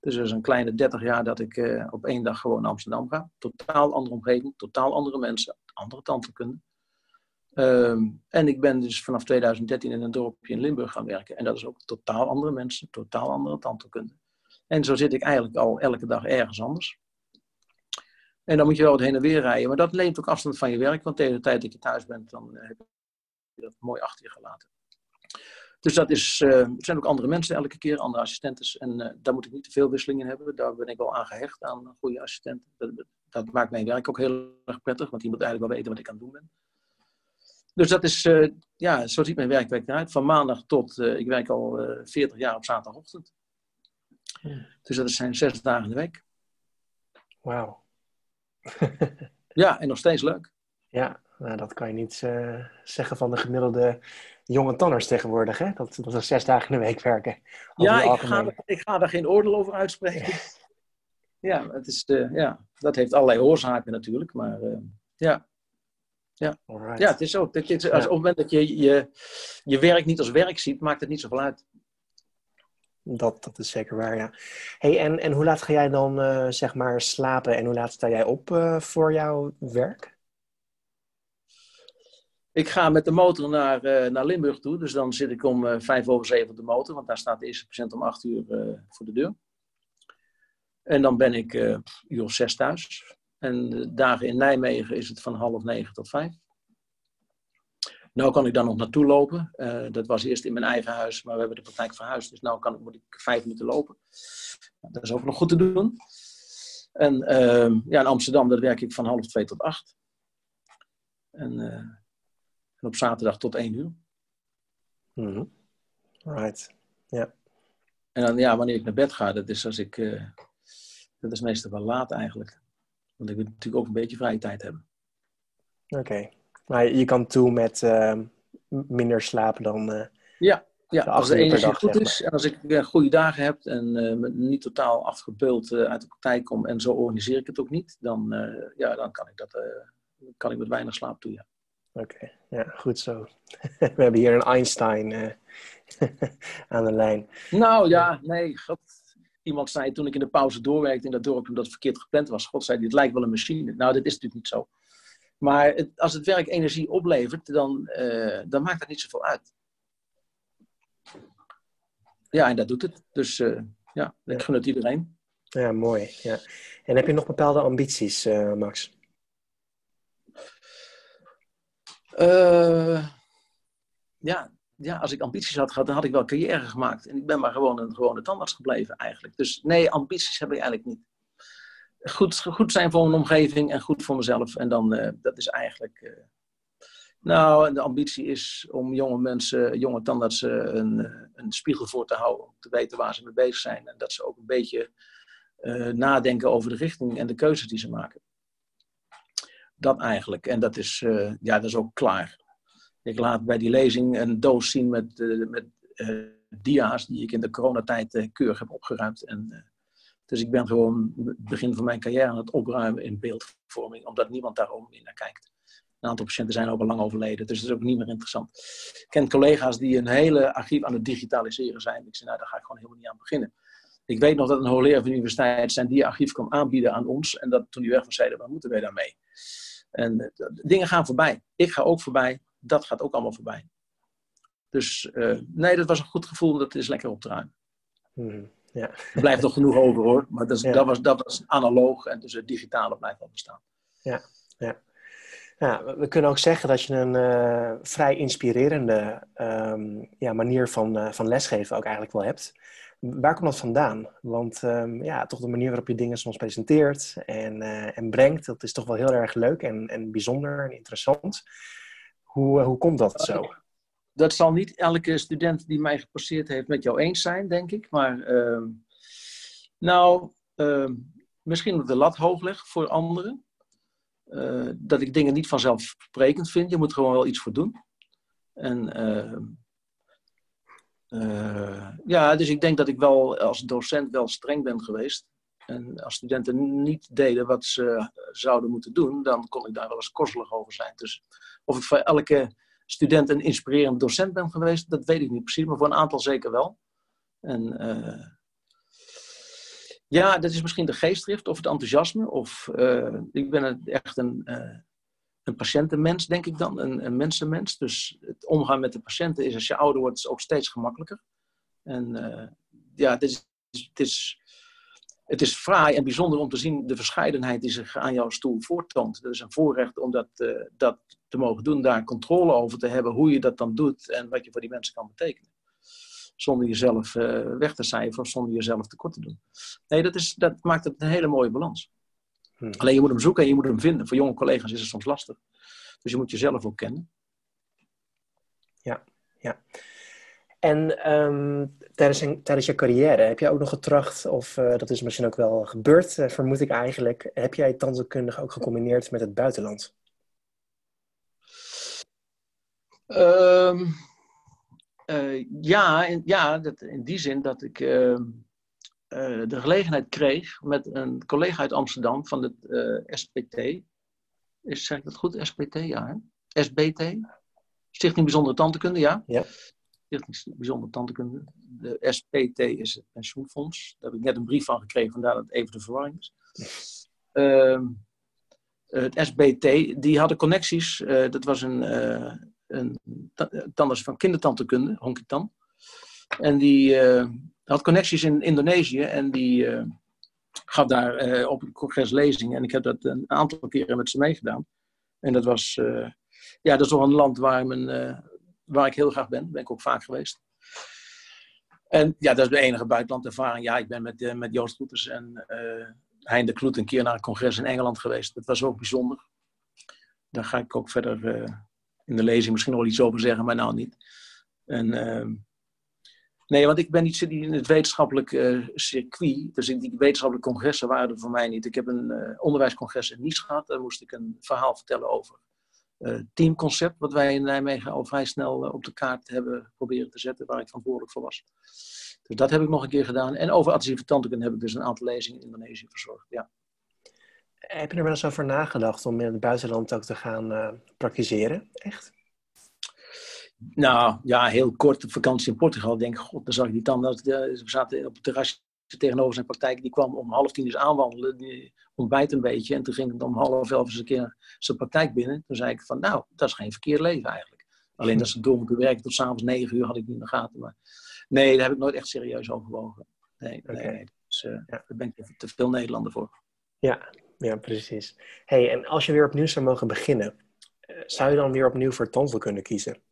Dus er is een kleine 30 jaar dat ik uh, op één dag gewoon naar Amsterdam ga. Totaal andere omgeving, totaal andere mensen, andere tandheelkunde. Um, en ik ben dus vanaf 2013 in een dorpje in Limburg gaan werken. En dat is ook totaal andere mensen, totaal andere tandheelkunde. En zo zit ik eigenlijk al elke dag ergens anders. En dan moet je wel wat heen en weer rijden. Maar dat neemt ook afstand van je werk. Want tegen de tijd dat je thuis bent, dan heb dat mooi achter je gelaten. Dus dat is, uh, er zijn ook andere mensen elke keer, andere assistenten. En uh, daar moet ik niet te veel wisseling in hebben. Daar ben ik wel aan gehecht, aan goede assistenten. Dat, dat, maakt mijn werk ook heel erg prettig, want die moet eigenlijk wel weten wat ik aan het doen ben. Dus dat is, uh, ja, zo ziet mijn werkweek eruit. Van maandag tot, ik werk al 40 jaar op zaterdagochtend. Ja. Dus dat zijn zes dagen in de week. Wauw. ja, en nog steeds leuk. Ja, nou, dat kan je niet uh, zeggen van de gemiddelde jonge tanners tegenwoordig, hè? Dat, dat er zes dagen in de week werken. Ja, ik ga, ik ga daar geen oordeel over uitspreken. ja, het is, uh, ja, dat heeft allerlei oorzaken natuurlijk, maar uh, ja. Ja. ja, het is zo. Het is, als, Op het moment dat je, je je werk niet als werk ziet, maakt het niet zoveel uit. Dat, dat is zeker waar, ja. Hey, en, en hoe laat ga jij dan zeg maar slapen en hoe laat sta jij op voor jouw werk? Ik ga met de motor naar, uh, naar Limburg toe. Dus dan zit ik om uh, vijf over zeven op de motor. Want daar staat de eerste patiënt om acht uur uh, voor de deur. En dan ben ik uur of zes thuis. En de dagen in Nijmegen is het van half negen tot vijf. Nou kan ik dan nog naartoe lopen. dat was eerst in mijn eigen huis, maar we hebben de praktijk verhuisd. Dus nu moet ik vijf minuten lopen. Dat is ook nog goed te doen. En ehm, ja, in Amsterdam dat werk ik van half twee tot acht. En en op zaterdag tot één uur. Mm Right, ja. En dan, ja, wanneer ik naar bed ga, dat is als ik... Uh, dat is meestal wel laat eigenlijk. Want ik wil natuurlijk ook een beetje vrije tijd hebben. Oké. Maar je kan toe met uh, minder slapen dan... Uh, ja, ja, als de energie dag, goed is en als ik uh, goede dagen heb en niet totaal afgebeuld uit de praktijk kom en zo organiseer ik het ook niet, dan, ja, dan kan ik dat kan ik met weinig slaap toe. Ja. Oké, ja, goed zo. We hebben hier een Einstein uh, aan de lijn. Nou ja, nee, God. Iemand zei toen ik in de pauze doorwerkte in dat dorp omdat het verkeerd gepland was. God zei, dit lijkt wel een machine. Nou, dat is natuurlijk niet zo. Maar het, als het werk energie oplevert, dan, uh, dan maakt dat niet zoveel uit. Ja, en dat doet het. Dus uh, ja, ik gun het iedereen. Ja, mooi. Ja. En heb je nog bepaalde ambities, Max? Uh, ja, ja, als ik ambities had gehad, dan had ik wel carrière gemaakt. En ik ben maar gewoon een gewone tandarts gebleven eigenlijk. Dus nee, ambities heb ik eigenlijk niet. goed, goed zijn voor mijn omgeving en goed voor mezelf. En dan, uh, dat is eigenlijk. Uh, nou, de ambitie is om jonge mensen, jonge tandartsen, een, een spiegel voor te houden. Om te weten waar ze mee bezig zijn. En dat ze ook een beetje nadenken over de richting en de keuzes die ze maken. Dat eigenlijk. En dat is, ja, dat is ook klaar. Ik laat bij die lezing een doos zien met, met dia's die ik in de coronatijd keurig heb opgeruimd. En dus ik ben gewoon het begin van mijn carrière aan het opruimen in beeldvorming, omdat niemand daar ook meer naar kijkt. Een aantal patiënten zijn al lang overleden, dus dat is ook niet meer interessant. Ik ken collega's die een hele archief aan het digitaliseren zijn. Ik zei, nou, daar ga ik gewoon helemaal niet aan beginnen. Ik weet nog dat een hoogleraar van de universiteit zijn die archief kwam aanbieden aan ons. En dat toen hij weg was, zeiden, wat moeten wij daarmee? En uh, dingen gaan voorbij. Ik ga ook voorbij. Dat gaat ook allemaal voorbij. Dus uh, nee, dat was een goed gevoel. Dat is lekker op te ruimen. Hmm. Ja. Er blijft nog genoeg over hoor. Maar dat, is, dat, was, dat was analoog en dus het digitale blijft wel bestaan. Ja, ja. ja we kunnen ook zeggen dat je een uh, vrij inspirerende um, ja, manier van, uh, van lesgeven ook eigenlijk wel hebt. Waar komt dat vandaan? Want um, ja, toch de manier waarop je dingen soms presenteert en, uh, en brengt, dat is toch wel heel erg leuk en, en bijzonder en interessant. Hoe, hoe komt dat zo? dat zal niet elke student die mij gepasseerd heeft met jou eens zijn, denk ik. Maar uh, nou, uh, misschien dat de lat hoog leg voor anderen. Uh, dat ik dingen niet vanzelfsprekend vind. Je moet gewoon wel iets voor doen. En eh, ja, dus ik denk dat ik wel als docent wel streng ben geweest. En als studenten niet deden wat ze zouden moeten doen, dan kon ik daar wel eens korzelig over zijn. Dus of ik voor elke student een inspirerend docent ben geweest, dat weet ik niet precies, maar voor een aantal zeker wel. En uh, ja, dat is misschien de geestdrift of het enthousiasme. Of uh, ik ben echt een, een patiëntenmens, denk ik dan, een, een mensenmens. Dus het omgaan met de patiënten is als je ouder wordt ook steeds gemakkelijker. En ja, het is, het is het is fraai en bijzonder om te zien de verscheidenheid die zich aan jouw stoel voortoont. Dat is een voorrecht om dat, uh, dat te mogen doen, daar controle over te hebben, hoe je dat dan doet en wat je voor die mensen kan betekenen. Zonder jezelf uh, weg te cijferen of zonder jezelf tekort te doen. Nee, dat, is, dat maakt het een hele mooie balans. Hmm. Alleen je moet hem zoeken en je moet hem vinden. Voor jonge collega's is het soms lastig. Dus je moet jezelf ook kennen. Ja, ja. En um, tijdens, tijdens je carrière heb jij ook nog getracht, of uh, dat is misschien ook wel gebeurd, uh, vermoed ik eigenlijk, heb jij tandheelkundige ook gecombineerd met het buitenland? Um, uh, ja, in, ja dat, in die zin dat ik ehm, de gelegenheid kreeg met een collega uit Amsterdam van het SPT. Is, zeg ik dat goed? SPT, ja. Hè? SBT? Stichting Bijzondere Tandheelkunde, ja. ja. Stichting Bijzondere Tandheelkunde. De SPT is het pensioenfonds. Daar heb ik net een brief van gekregen, vandaar dat het even de verwarring is. Uh, het SBT, die hadden connecties. Uh, dat was een, een tandarts van kindertandheelkunde, Honkitan. En die had connecties in Indonesië en die gaf daar op een congres lezingen. En ik heb dat een aantal keren met ze meegedaan. En dat was, ja, dat is toch een land waar waar ik heel graag ben. ben ik ook vaak geweest. En ja, dat is de enige buitenlandervaring. Ja, ik ben met, met Joost Roeters en Hein de Kloet een keer naar een congres in Engeland geweest. Dat was ook bijzonder. Daar ga ik ook verder in de lezing misschien nog iets over zeggen, maar nou niet. En, ehm, nee, want ik ben niet in het wetenschappelijk circuit. Dus die wetenschappelijke congressen waren er voor mij niet. Ik heb een onderwijscongres in Nice gehad. Daar moest ik een verhaal vertellen over uh, teamconcept, wat wij in Nijmegen al vrij snel op de kaart hebben proberen te zetten, waar ik verantwoordelijk voor was. Dus dat heb ik nog een keer gedaan. En over adhesieve tandheelkunde heb ik dus een aantal lezingen in Indonesië verzorgd. Ja. Heb je er wel eens over nagedacht om in het buitenland ook te gaan praktiseren? Echt? Nou, ja, heel kort op vakantie in Portugal. Denk, god, dan zag ik die tanden. We zaten op het terrasje tegenover zijn praktijk. Die kwam om half tien eens aanwandelen. Die ontbijt een beetje. En toen ging het om half elf eens een keer zijn praktijk binnen. Toen zei ik van, nou, dat is geen verkeerd leven eigenlijk. Alleen dat ze door moeten werken tot s'avonds negen uur had ik niet in de gaten. Maar nee, daar heb ik nooit echt serieus overwogen. Nee, okay. nee. Dus, uh, ja. daar ben ik te veel Nederlander voor. Ja, ja precies. hey, en als je weer opnieuw zou mogen beginnen, eh, zou je dan weer opnieuw voor tandel kunnen kiezen?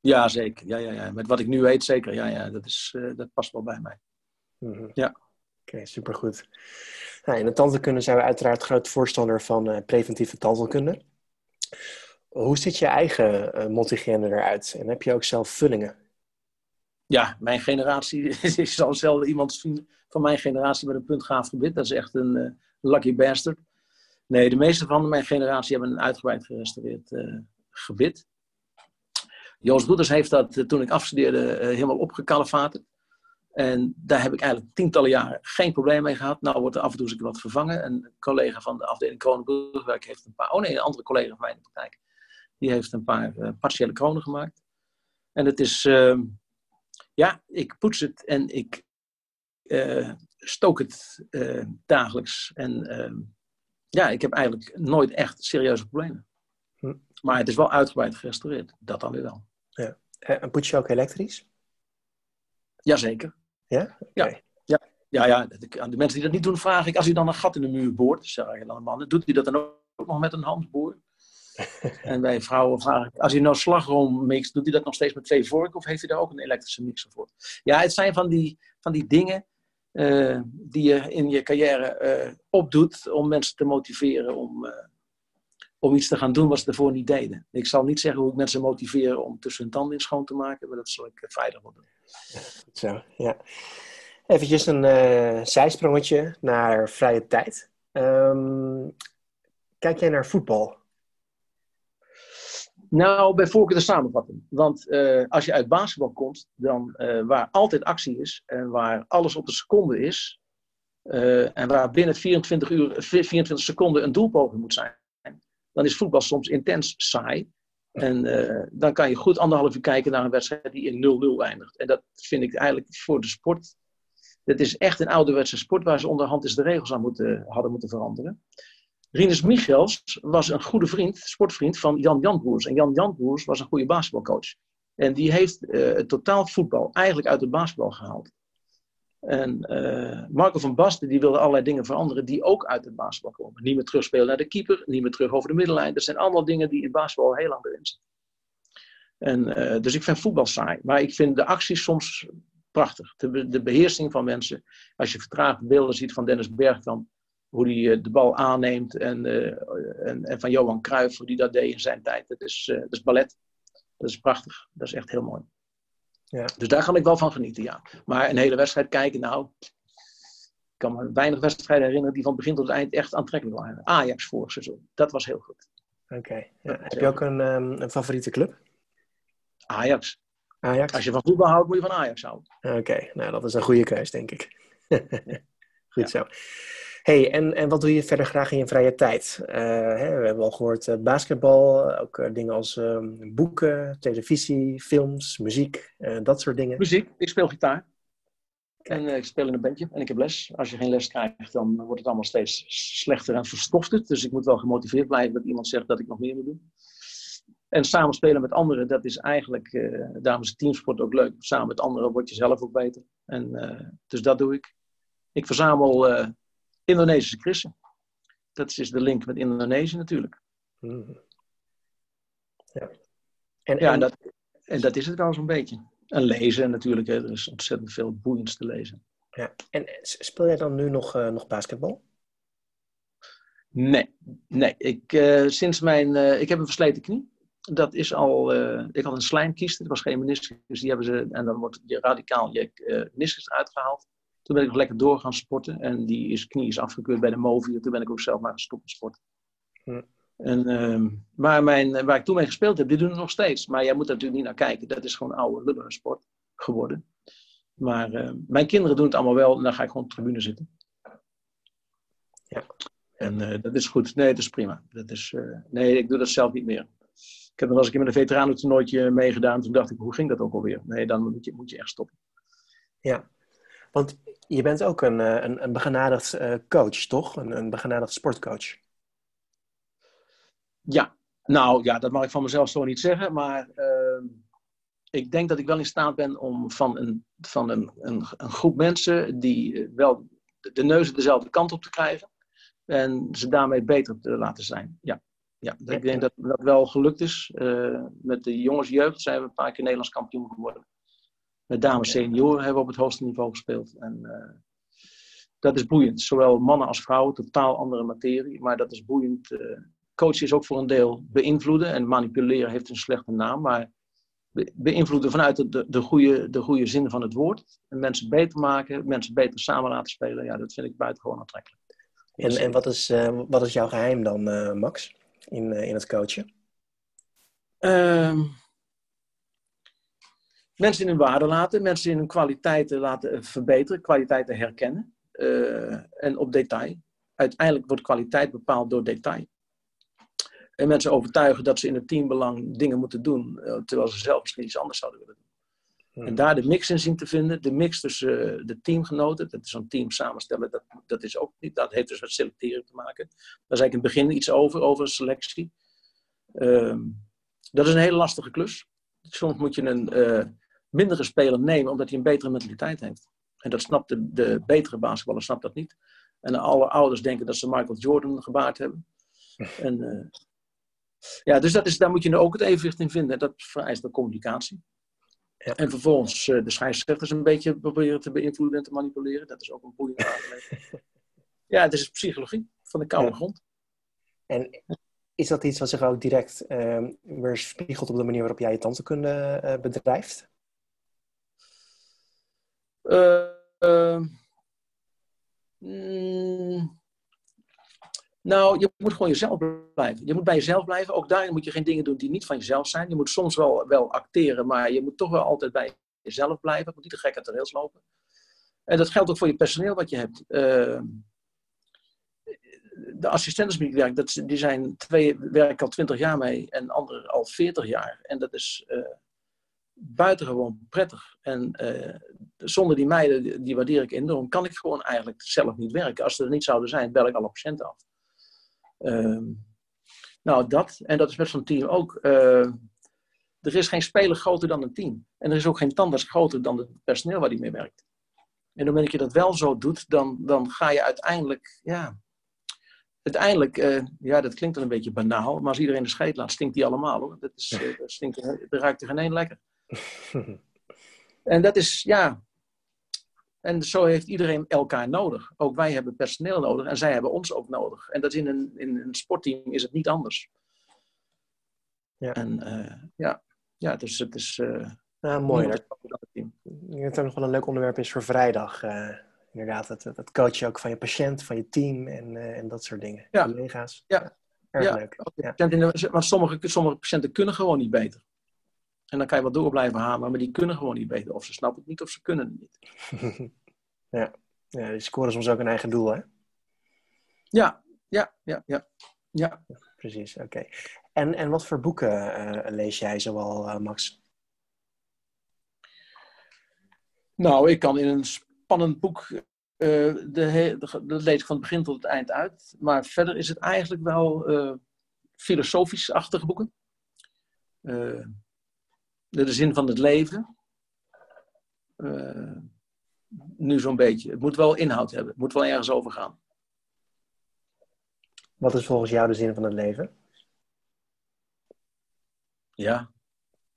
Ja, zeker. Ja, ja, ja. Met wat ik nu weet, zeker. Ja, ja. Dat, is, uh, dat past wel bij mij. Mm -hmm. Ja. Oké, okay, supergoed. in de tandheelkunde zijn we uiteraard groot voorstander van preventieve tandheelkunde. Hoe ziet je eigen uh, eruit? En heb je ook zelf vullingen? Ja, mijn generatie is zal zelden iemand van mijn generatie met een puntgaaf gebit. Dat is echt een uh, lucky bastard. Nee, de meeste van mijn generatie hebben een uitgebreid gerestaureerd gebit. Joost Broeders heeft dat toen ik afstudeerde helemaal opgekalefaterd. En daar heb ik eigenlijk tientallen jaren geen probleem mee gehad. Nou wordt er af en toe eens wat vervangen. Een collega van de afdeling Kronenburgwerk heeft een paar... Oh nee, een andere collega van mij in de praktijk die heeft een paar uh, partiële kronen gemaakt. En het is, uh, ja, ik poets het en ik stook het dagelijks. En ehm, ja, ik heb eigenlijk nooit echt serieuze problemen. Maar het is wel uitgebreid gerestaureerd. Dat dan weer wel. Ja. En poets je ook elektrisch? Jazeker. Ja? Okay. Ja. Ja, ja, ja. Aan de mensen die dat niet doen, vraag ik: als u dan een gat in de muur boort, zeg je dan mannen, doet u dat dan ook nog met een handboor? en bij vrouwen vraag ik, als hij nou slagroom mixt, doet hij dat nog steeds met twee vorken of heeft hij daar ook een elektrische mixer voor? Ja, het zijn van die, van die dingen uh, die je in je carrière uh, opdoet om mensen te motiveren om, uh, om iets te gaan doen wat ze ervoor niet deden. Ik zal niet zeggen hoe ik mensen motiveer om tussen hun tanden in schoon te maken, maar dat zal ik veilig wel doen. Zo, ja. Eventjes een zijsprongetje naar vrije tijd. Um, kijk jij naar voetbal? Nou, bij voorkeur de samenvatting. Want uh, als je uit basketbal komt, dan uh, waar altijd actie is en waar alles op de seconde is, uh, en waar binnen 24, uur, 24 seconden een doelpoging moet zijn, dan is voetbal soms intens saai. En dan kan je goed anderhalf uur kijken naar een wedstrijd die in 0-0 eindigt. En dat vind ik eigenlijk voor de sport. Het is echt een ouderwetse sport waar ze onderhand eens de regels aan moeten, hadden moeten veranderen. Rinus Michels was een goede vriend, sportvriend van Jan Janbroers. En Jan Janbroers was een goede basketbalcoach. En die heeft uh, het totaal voetbal eigenlijk uit het basketbal gehaald. En uh, Marco van Basten die wilde allerlei dingen veranderen die ook uit het basketbal komen. Niet meer terugspelen naar de keeper, niet meer terug over de middellijn. Dat zijn allemaal dingen die in basketbal heel lang erin. En, uh, dus ik vind voetbal saai. Maar ik vind de acties soms prachtig. De, de beheersing van mensen. Als je vertraagde beelden ziet van Dennis Bergkamp hoe hij eh, de bal aanneemt. En, eh, en, en, van Johan Cruijff, hoe hij dat deed in zijn tijd. Dat is, eh, dat is ballet. Dat is prachtig. Dat is echt heel mooi. Ja. Dus daar kan ik wel van genieten, ja. Maar een hele wedstrijd kijken, nou... Ik kan me weinig wedstrijden herinneren die van begin tot eind echt aantrekkelijk waren. Ajax vorig seizoen. Dat was heel goed. Oké. Ja. Heb je ook een, um, een, favoriete club? Ajax. Ajax? Als je van voetbal houdt, moet je van Ajax houden. Oké, nou dat is een goede keus, denk ik. goed zo hey, en, en wat doe je verder graag in je vrije tijd? Uh, hè, we hebben al gehoord uh, basketbal, ook uh, dingen als um, boeken, televisie, films, muziek, dat soort dingen. Muziek, ik speel gitaar. En ik speel in een bandje en ik heb les. Als je geen les krijgt, dan wordt het allemaal steeds slechter en verstoft Dus ik moet wel gemotiveerd blijven dat iemand zegt dat ik nog meer moet doen. En samen spelen met anderen, dat is eigenlijk, daarom is teamsport ook leuk. Samen met anderen word je zelf ook beter. En, dus dat doe ik. Ik verzamel Indonesische christen. Dat is dus de link met Indonesië natuurlijk. Hmm. Ja. En, ja, en, dat, en dat is het wel zo'n beetje. En lezen natuurlijk, hè. er is ontzettend veel boeiends te lezen. Ja. En speel jij dan nu nog, uh, nog basketbal? Nee, nee. Ik, uh, sinds mijn, uh, ik heb een versleten knie. Dat is al, ik had een slijmkiest, het was geen meniscus. Die hebben ze, en dan wordt je radicaal je meniscus uitgehaald. Toen ben ik nog lekker door gaan sporten. En die is, knie is afgekeurd bij de Movier. Toen ben ik ook zelf maar gestopt met sporten. En, uh, maar mijn, waar ik toen mee gespeeld heb, die doen het nog steeds. Maar jij moet er natuurlijk niet naar kijken. Dat is gewoon oude lullige sport geworden. Maar uh, mijn kinderen doen het allemaal wel. En dan ga ik gewoon op de tribune zitten. Ja. En uh, dat is goed. Nee, dat is prima. Dat is, eh, nee, ik doe dat zelf niet meer. Ik heb nog eens een keer met een veteranentoernooitje meegedaan. Toen dacht ik, hoe ging dat ook alweer? Nee, dan moet je, moet je echt stoppen. Ja, want je bent ook een, eh, een, een begenadigd eh, coach, toch? Een, een begenadigd sportcoach. Ja, nou ja, dat mag ik van mezelf zo niet zeggen. Maar uh, ik denk dat ik wel in staat ben om van een, van een, een, groep mensen die eh, wel de neuzen dezelfde kant op te krijgen. En ze daarmee beter te laten zijn. Ja, ja ik denk dat dat wel gelukt is. Met de jongensjeugd zijn we een paar keer Nederlands kampioen geworden. Met dames senioren hebben we op het hoogste niveau gespeeld. En, uh, dat is boeiend. Zowel mannen als vrouwen, totaal andere materie, maar dat is boeiend. Uh, coach is ook voor een deel beïnvloeden en manipuleren heeft een slechte naam, maar beïnvloeden vanuit de, de, goede, de goede zin van het woord. En mensen beter maken, mensen beter samen laten spelen. Ja, dat vind ik buitengewoon aantrekkelijk. En, en wat, is, uh, wat is jouw geheim dan, uh, Max, in, uh, in het coachen? Mensen in hun waarde laten, mensen in hun kwaliteiten laten verbeteren, kwaliteiten herkennen. en op detail. Uiteindelijk wordt kwaliteit bepaald door detail. En mensen overtuigen dat ze in het teambelang dingen moeten doen, eh, terwijl ze zelf misschien iets anders zouden willen doen. Hmm. En daar de mix in zien te vinden, de mix tussen uh, de teamgenoten, dat is zo'n team samenstellen, dat, dat is ook niet, dat heeft dus met selecteren te maken. Daar zei ik in het begin iets over, over selectie. Ehm, dat is een hele lastige klus. Soms moet je een mindere speler nemen, omdat hij een betere mentaliteit heeft. En dat snapt de, de betere basketballer snapt dat niet. En alle ouders denken dat ze Michael Jordan gebaard hebben. En ja, dus dat is, daar moet je ook het evenwicht in vinden. Dat vereist de communicatie. Ja. En vervolgens uh, de scheidsrechters een beetje proberen te beïnvloeden en te manipuleren. Dat is ook een boeiende aangelegenheid. ja, het is psychologie van de koude grond. En is dat iets wat zich ook direct uh, weerspiegelt op de manier waarop jij je tandheelkunde eh, bedrijft? Uh, mm, nou, je moet gewoon jezelf blijven. Je moet bij jezelf blijven. Ook daarin moet je geen dingen doen die niet van jezelf zijn. Je moet soms wel, wel acteren, maar je moet toch wel altijd bij jezelf blijven. Je moet niet te gek uit de rails lopen. En dat geldt ook voor je personeel wat je hebt. Uh, de assistenten die ik dat, die zijn twee, werken al twintig jaar mee en anderen al veertig jaar. En dat is buitengewoon prettig. En uh, zonder die meiden, die waardeer ik enorm, kan ik gewoon eigenlijk zelf niet werken. Als ze er niet zouden zijn, bel ik alle patiënten af. Ehm, nou, dat. En dat is met zo'n team ook. Eh, er is geen speler groter dan een team. En er is ook geen tandarts groter dan het personeel waar die mee werkt. En op het moment dat je dat wel zo doet, dan, dan ga je uiteindelijk, ja, uiteindelijk, uh, ja, dat klinkt dan een beetje banaal, maar als iedereen de scheet laat, stinkt die allemaal hoor. Dat, is, uh, dat, stinkt, dat ruikt er geen één lekker. en dat is, ja, en zo heeft iedereen elkaar nodig. Ook wij hebben personeel nodig en zij hebben ons ook nodig. En dat is in een, in een sportteam is het niet anders. Ja. En uh, ja, ja, dus het is. Uh, ja, mooi. Ik denk dat het nog wel een leuk onderwerp is voor vrijdag. Uh, inderdaad, het, het coachen ook van je patiënt, van je team en, en dat soort dingen. Ja. Collega's. Ja. Erg ja. leuk. Ja. Want sommige, sommige patiënten kunnen gewoon niet beter. En dan kan je wel door blijven hameren, maar die kunnen gewoon niet beter. Of ze snappen het niet, of ze kunnen het niet. ja. ja, die scoren soms ook een eigen doel, hè? Ja, ja, ja, ja. ja. Precies, oké. En, en wat voor boeken uh, lees jij zoal, uh, Max? Nou, ik kan in een spannend boek, uh, de, dat lees ik van het begin tot het eind uit. Maar verder is het eigenlijk wel filosofisch-achtige boeken de zin van het leven. Uh, nu zo'n beetje. Het moet wel inhoud hebben. Het moet wel ergens over gaan. Wat is volgens jou de zin van het leven? Ja,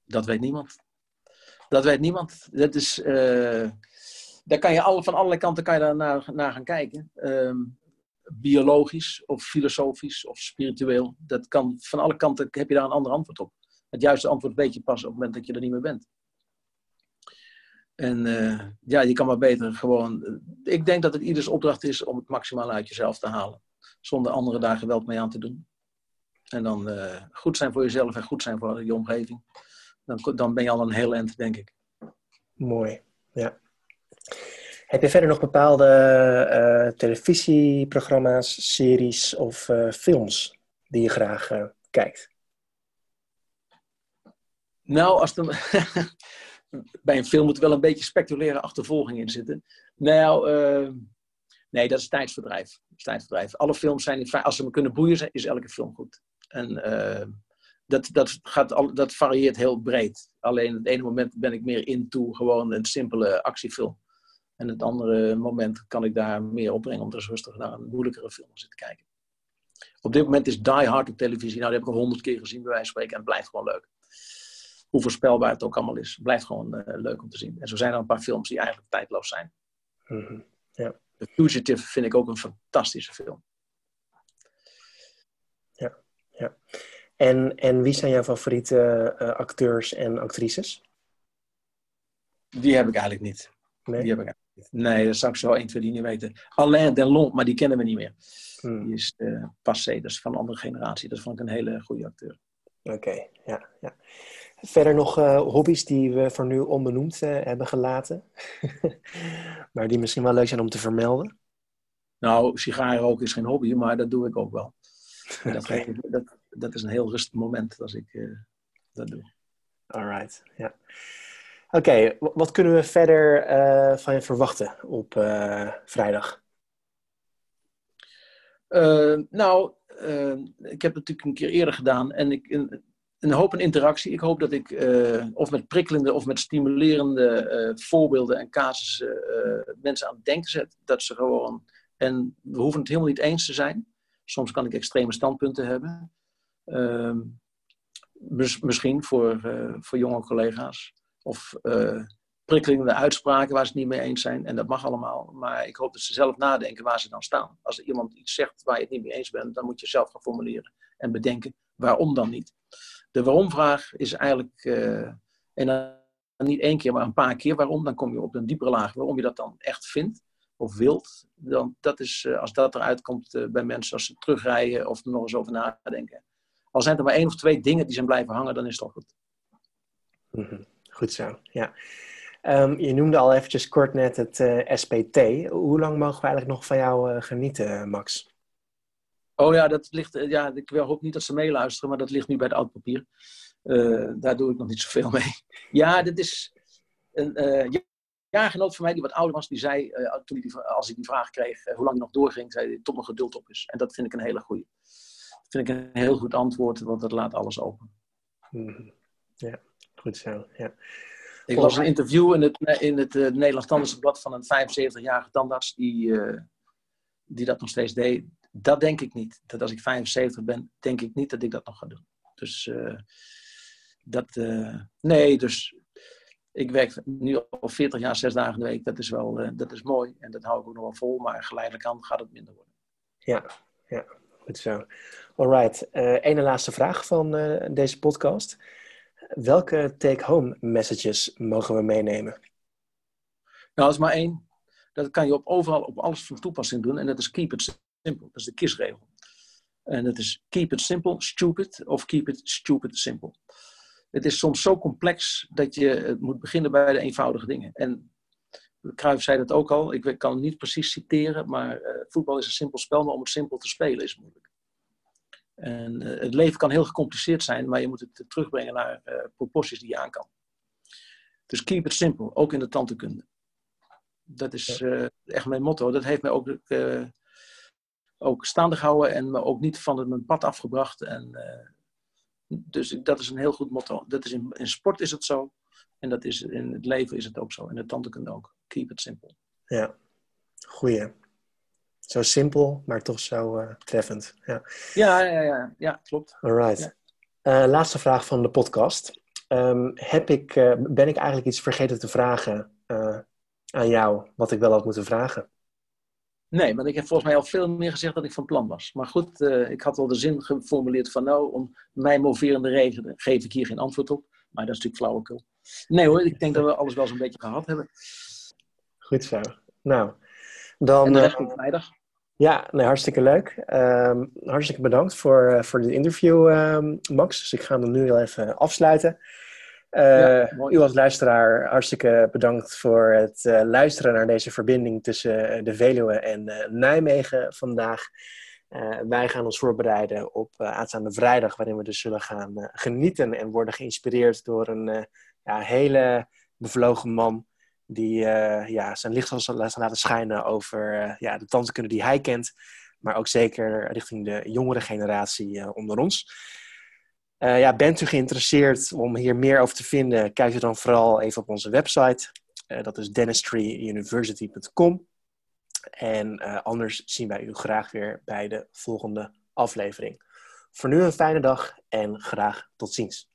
dat weet niemand. Dat weet niemand. Dat is, uh, daar kan je alle, van allerlei kanten kan je daar naar, naar gaan kijken. Uh, biologisch of filosofisch of spiritueel. Dat kan, van alle kanten heb je daar een ander antwoord op het juiste antwoord weet je pas op het moment dat je er niet meer bent. En uh, ja, je kan maar beter gewoon. Uh, ik denk dat het ieders opdracht is om het maximaal uit jezelf te halen. Zonder anderen daar geweld mee aan te doen. En dan uh, goed zijn voor jezelf en goed zijn voor je omgeving. Dan, dan ben je al een heel eind, denk ik. Mooi, ja. Heb je verder nog bepaalde televisieprogramma's, series of films die je graag kijkt? Nou, als dan, bij een film moet er wel een beetje spectaculaire achtervolging in zitten. Nou, uh, nee, dat is tijdsverdrijf. tijdsverdrijf. Alle films zijn, als ze me kunnen boeien, is elke film goed. En uh, dat, dat, gaat al, dat varieert heel breed. Alleen het ene moment ben ik meer into gewoon een simpele actiefilm. En het andere moment kan ik daar meer opbrengen om er rustig naar een moeilijkere film te zitten kijken. Op dit moment is Die Hard op televisie. Nou, die heb ik al honderd keer gezien, bij wijze van spreken. En het blijft gewoon leuk hoe voorspelbaar het ook allemaal is. Blijft gewoon uh, leuk om te zien. En zo zijn er een paar films die eigenlijk tijdloos zijn. Mm -hmm. Ja, The Fugitive vind ik ook een fantastische film. Ja, ja. En, en wie zijn jouw favoriete uh, acteurs en actrices? Die heb ik eigenlijk niet. Nee? Die heb ik eigenlijk niet. Nee, dat zou ik zo 1, 2, 3 niet weten. Alain Delon, maar die kennen we niet meer. Hmm. Die is uh, passé, dat is van een andere generatie. Dat vond ik een hele goede acteur. Oké, okay, ja, ja. Verder nog uh, hobby's die we voor nu onbenoemd uh, hebben gelaten, maar die misschien wel leuk zijn om te vermelden? Nou, sigaren roken is geen hobby, maar dat doe ik ook wel. Dat, dat, dat, is een heel rustig moment als ik uh, dat doe. Alright, ja. Oké, okay, wat kunnen we verder van je verwachten op vrijdag? nou, ik heb het natuurlijk een keer eerder gedaan en ik, een, hoop een interactie. Ik hoop dat ik of met prikkelende of met stimulerende voorbeelden en casussen mensen aan het denken zet. Dat ze gewoon, en we hoeven het helemaal niet eens te zijn. Soms kan ik extreme standpunten hebben. Mis, misschien voor, voor jonge collega's. Of prikkelende uitspraken waar ze het niet mee eens zijn. En dat mag allemaal. Maar ik hoop dat ze zelf nadenken waar ze dan staan. Als er iemand iets zegt waar je het niet mee eens bent, dan moet je zelf gaan formuleren. En bedenken waarom dan niet. De waarom-vraag is eigenlijk. Uh, en niet één keer, maar een paar keer waarom. Dan kom je op een diepere laag waarom je dat dan echt vindt of wilt, dan dat is, als dat eruit komt bij mensen als ze terugrijden of er nog eens over nadenken. Al zijn er maar één of twee dingen die zijn blijven hangen, dan is het al goed. Mm-hmm. Goed zo, ja. Um, je noemde al eventjes kort net het SPT. Hoe lang mogen we eigenlijk nog van jou genieten, Max? Oh ja, dat ligt, uh, ja, ik hoop niet dat ze meeluisteren, maar dat ligt nu bij het oud papier. daar doe ik nog niet zoveel mee. Ja, dit is een jaargenoot van mij, die wat ouder was, die zei, uh, toen hij die, als ik die vraag kreeg, uh, hoe lang hij nog doorging, zei hij, tot mijn geduld op is. En dat vind ik een hele goede. Dat vind ik een heel goed antwoord, want dat laat alles open. Mm-hmm. Ja, goed zo, ja. Ik las een interview in het, in het uh, Nederlands Tandartsblad van een 75-jarige tandarts die, die dat nog steeds deed. Dat denk ik niet. Dat als ik 75 ben, denk ik niet dat ik dat nog ga doen. Dus dat, nee, dus ik werk nu al 40 jaar, zes dagen in de week. Dat is wel uh, dat is mooi en dat hou ik ook nog wel vol. Maar geleidelijk aan gaat het minder worden. Ja, ja goed zo. Alright, ene laatste vraag van deze podcast. Welke take-home messages mogen we meenemen? Nou, dat is maar één. Dat kan je op overal, op alles van toepassing doen. En dat is keep it simple. Dat is de KISS-regel. En dat is keep it simple, stupid. Of keep it stupid, simple het is soms zo complex dat je het moet beginnen bij de eenvoudige dingen. En Cruijff zei dat ook al, ik kan het niet precies citeren, maar uh, voetbal is een simpel spel, maar om het simpel te spelen is moeilijk. En uh, het leven kan heel gecompliceerd zijn, maar je moet het terugbrengen naar uh, proporties die je aan kan. Dus keep it simple, ook in de tandheelkunde. Dat is echt mijn motto. Dat heeft mij ook, ook staande gehouden en me ook niet van mijn pad afgebracht. En dus dat is een heel goed motto. Dat is in, in sport is het zo. En dat is in het leven is het ook zo. En de tandheelkunde ook. Keep it simple. Ja, goeie. Zo simpel, maar toch zo uh, treffend. Ja. Ja, ja, ja, ja, klopt. Alright. Ja. Uh, laatste vraag van de podcast. Um, heb ik, uh, ben ik eigenlijk iets vergeten te vragen aan jou, wat ik wel had moeten vragen? Nee, want ik heb volgens mij al veel meer gezegd dan ik van plan was. Maar goed, uh, ik had al de zin geformuleerd van nou, om mijn moverende reden geef ik hier geen antwoord op. Maar dat is natuurlijk flauwekul. Nee hoor, ik denk dat we alles wel zo'n beetje gehad hebben. Goed zo. Nou, dan... En de rest uh, vrijdag. Ja, nee, hartstikke leuk. Um, hartstikke bedankt voor, uh, voor dit interview, um, Max. Dus ik ga hem nu wel even afsluiten. Uh, u als luisteraar, hartstikke bedankt voor het uh, luisteren naar deze verbinding tussen de Veluwe en uh, Nijmegen vandaag. wij gaan ons voorbereiden op aanstaande vrijdag, waarin we dus zullen gaan genieten en worden geïnspireerd door een ja, hele bevlogen man die ja, zijn licht zal laten schijnen over ja, de tandheelkunde die hij kent, maar ook zeker richting de jongere generatie onder ons. Uh, ja, bent u geïnteresseerd om hier meer over te vinden? Kijk dan vooral even op onze website. Uh, dat is dentistryuniversity.com. En uh, anders zien wij u graag weer bij de volgende aflevering. Voor nu een fijne dag en graag tot ziens.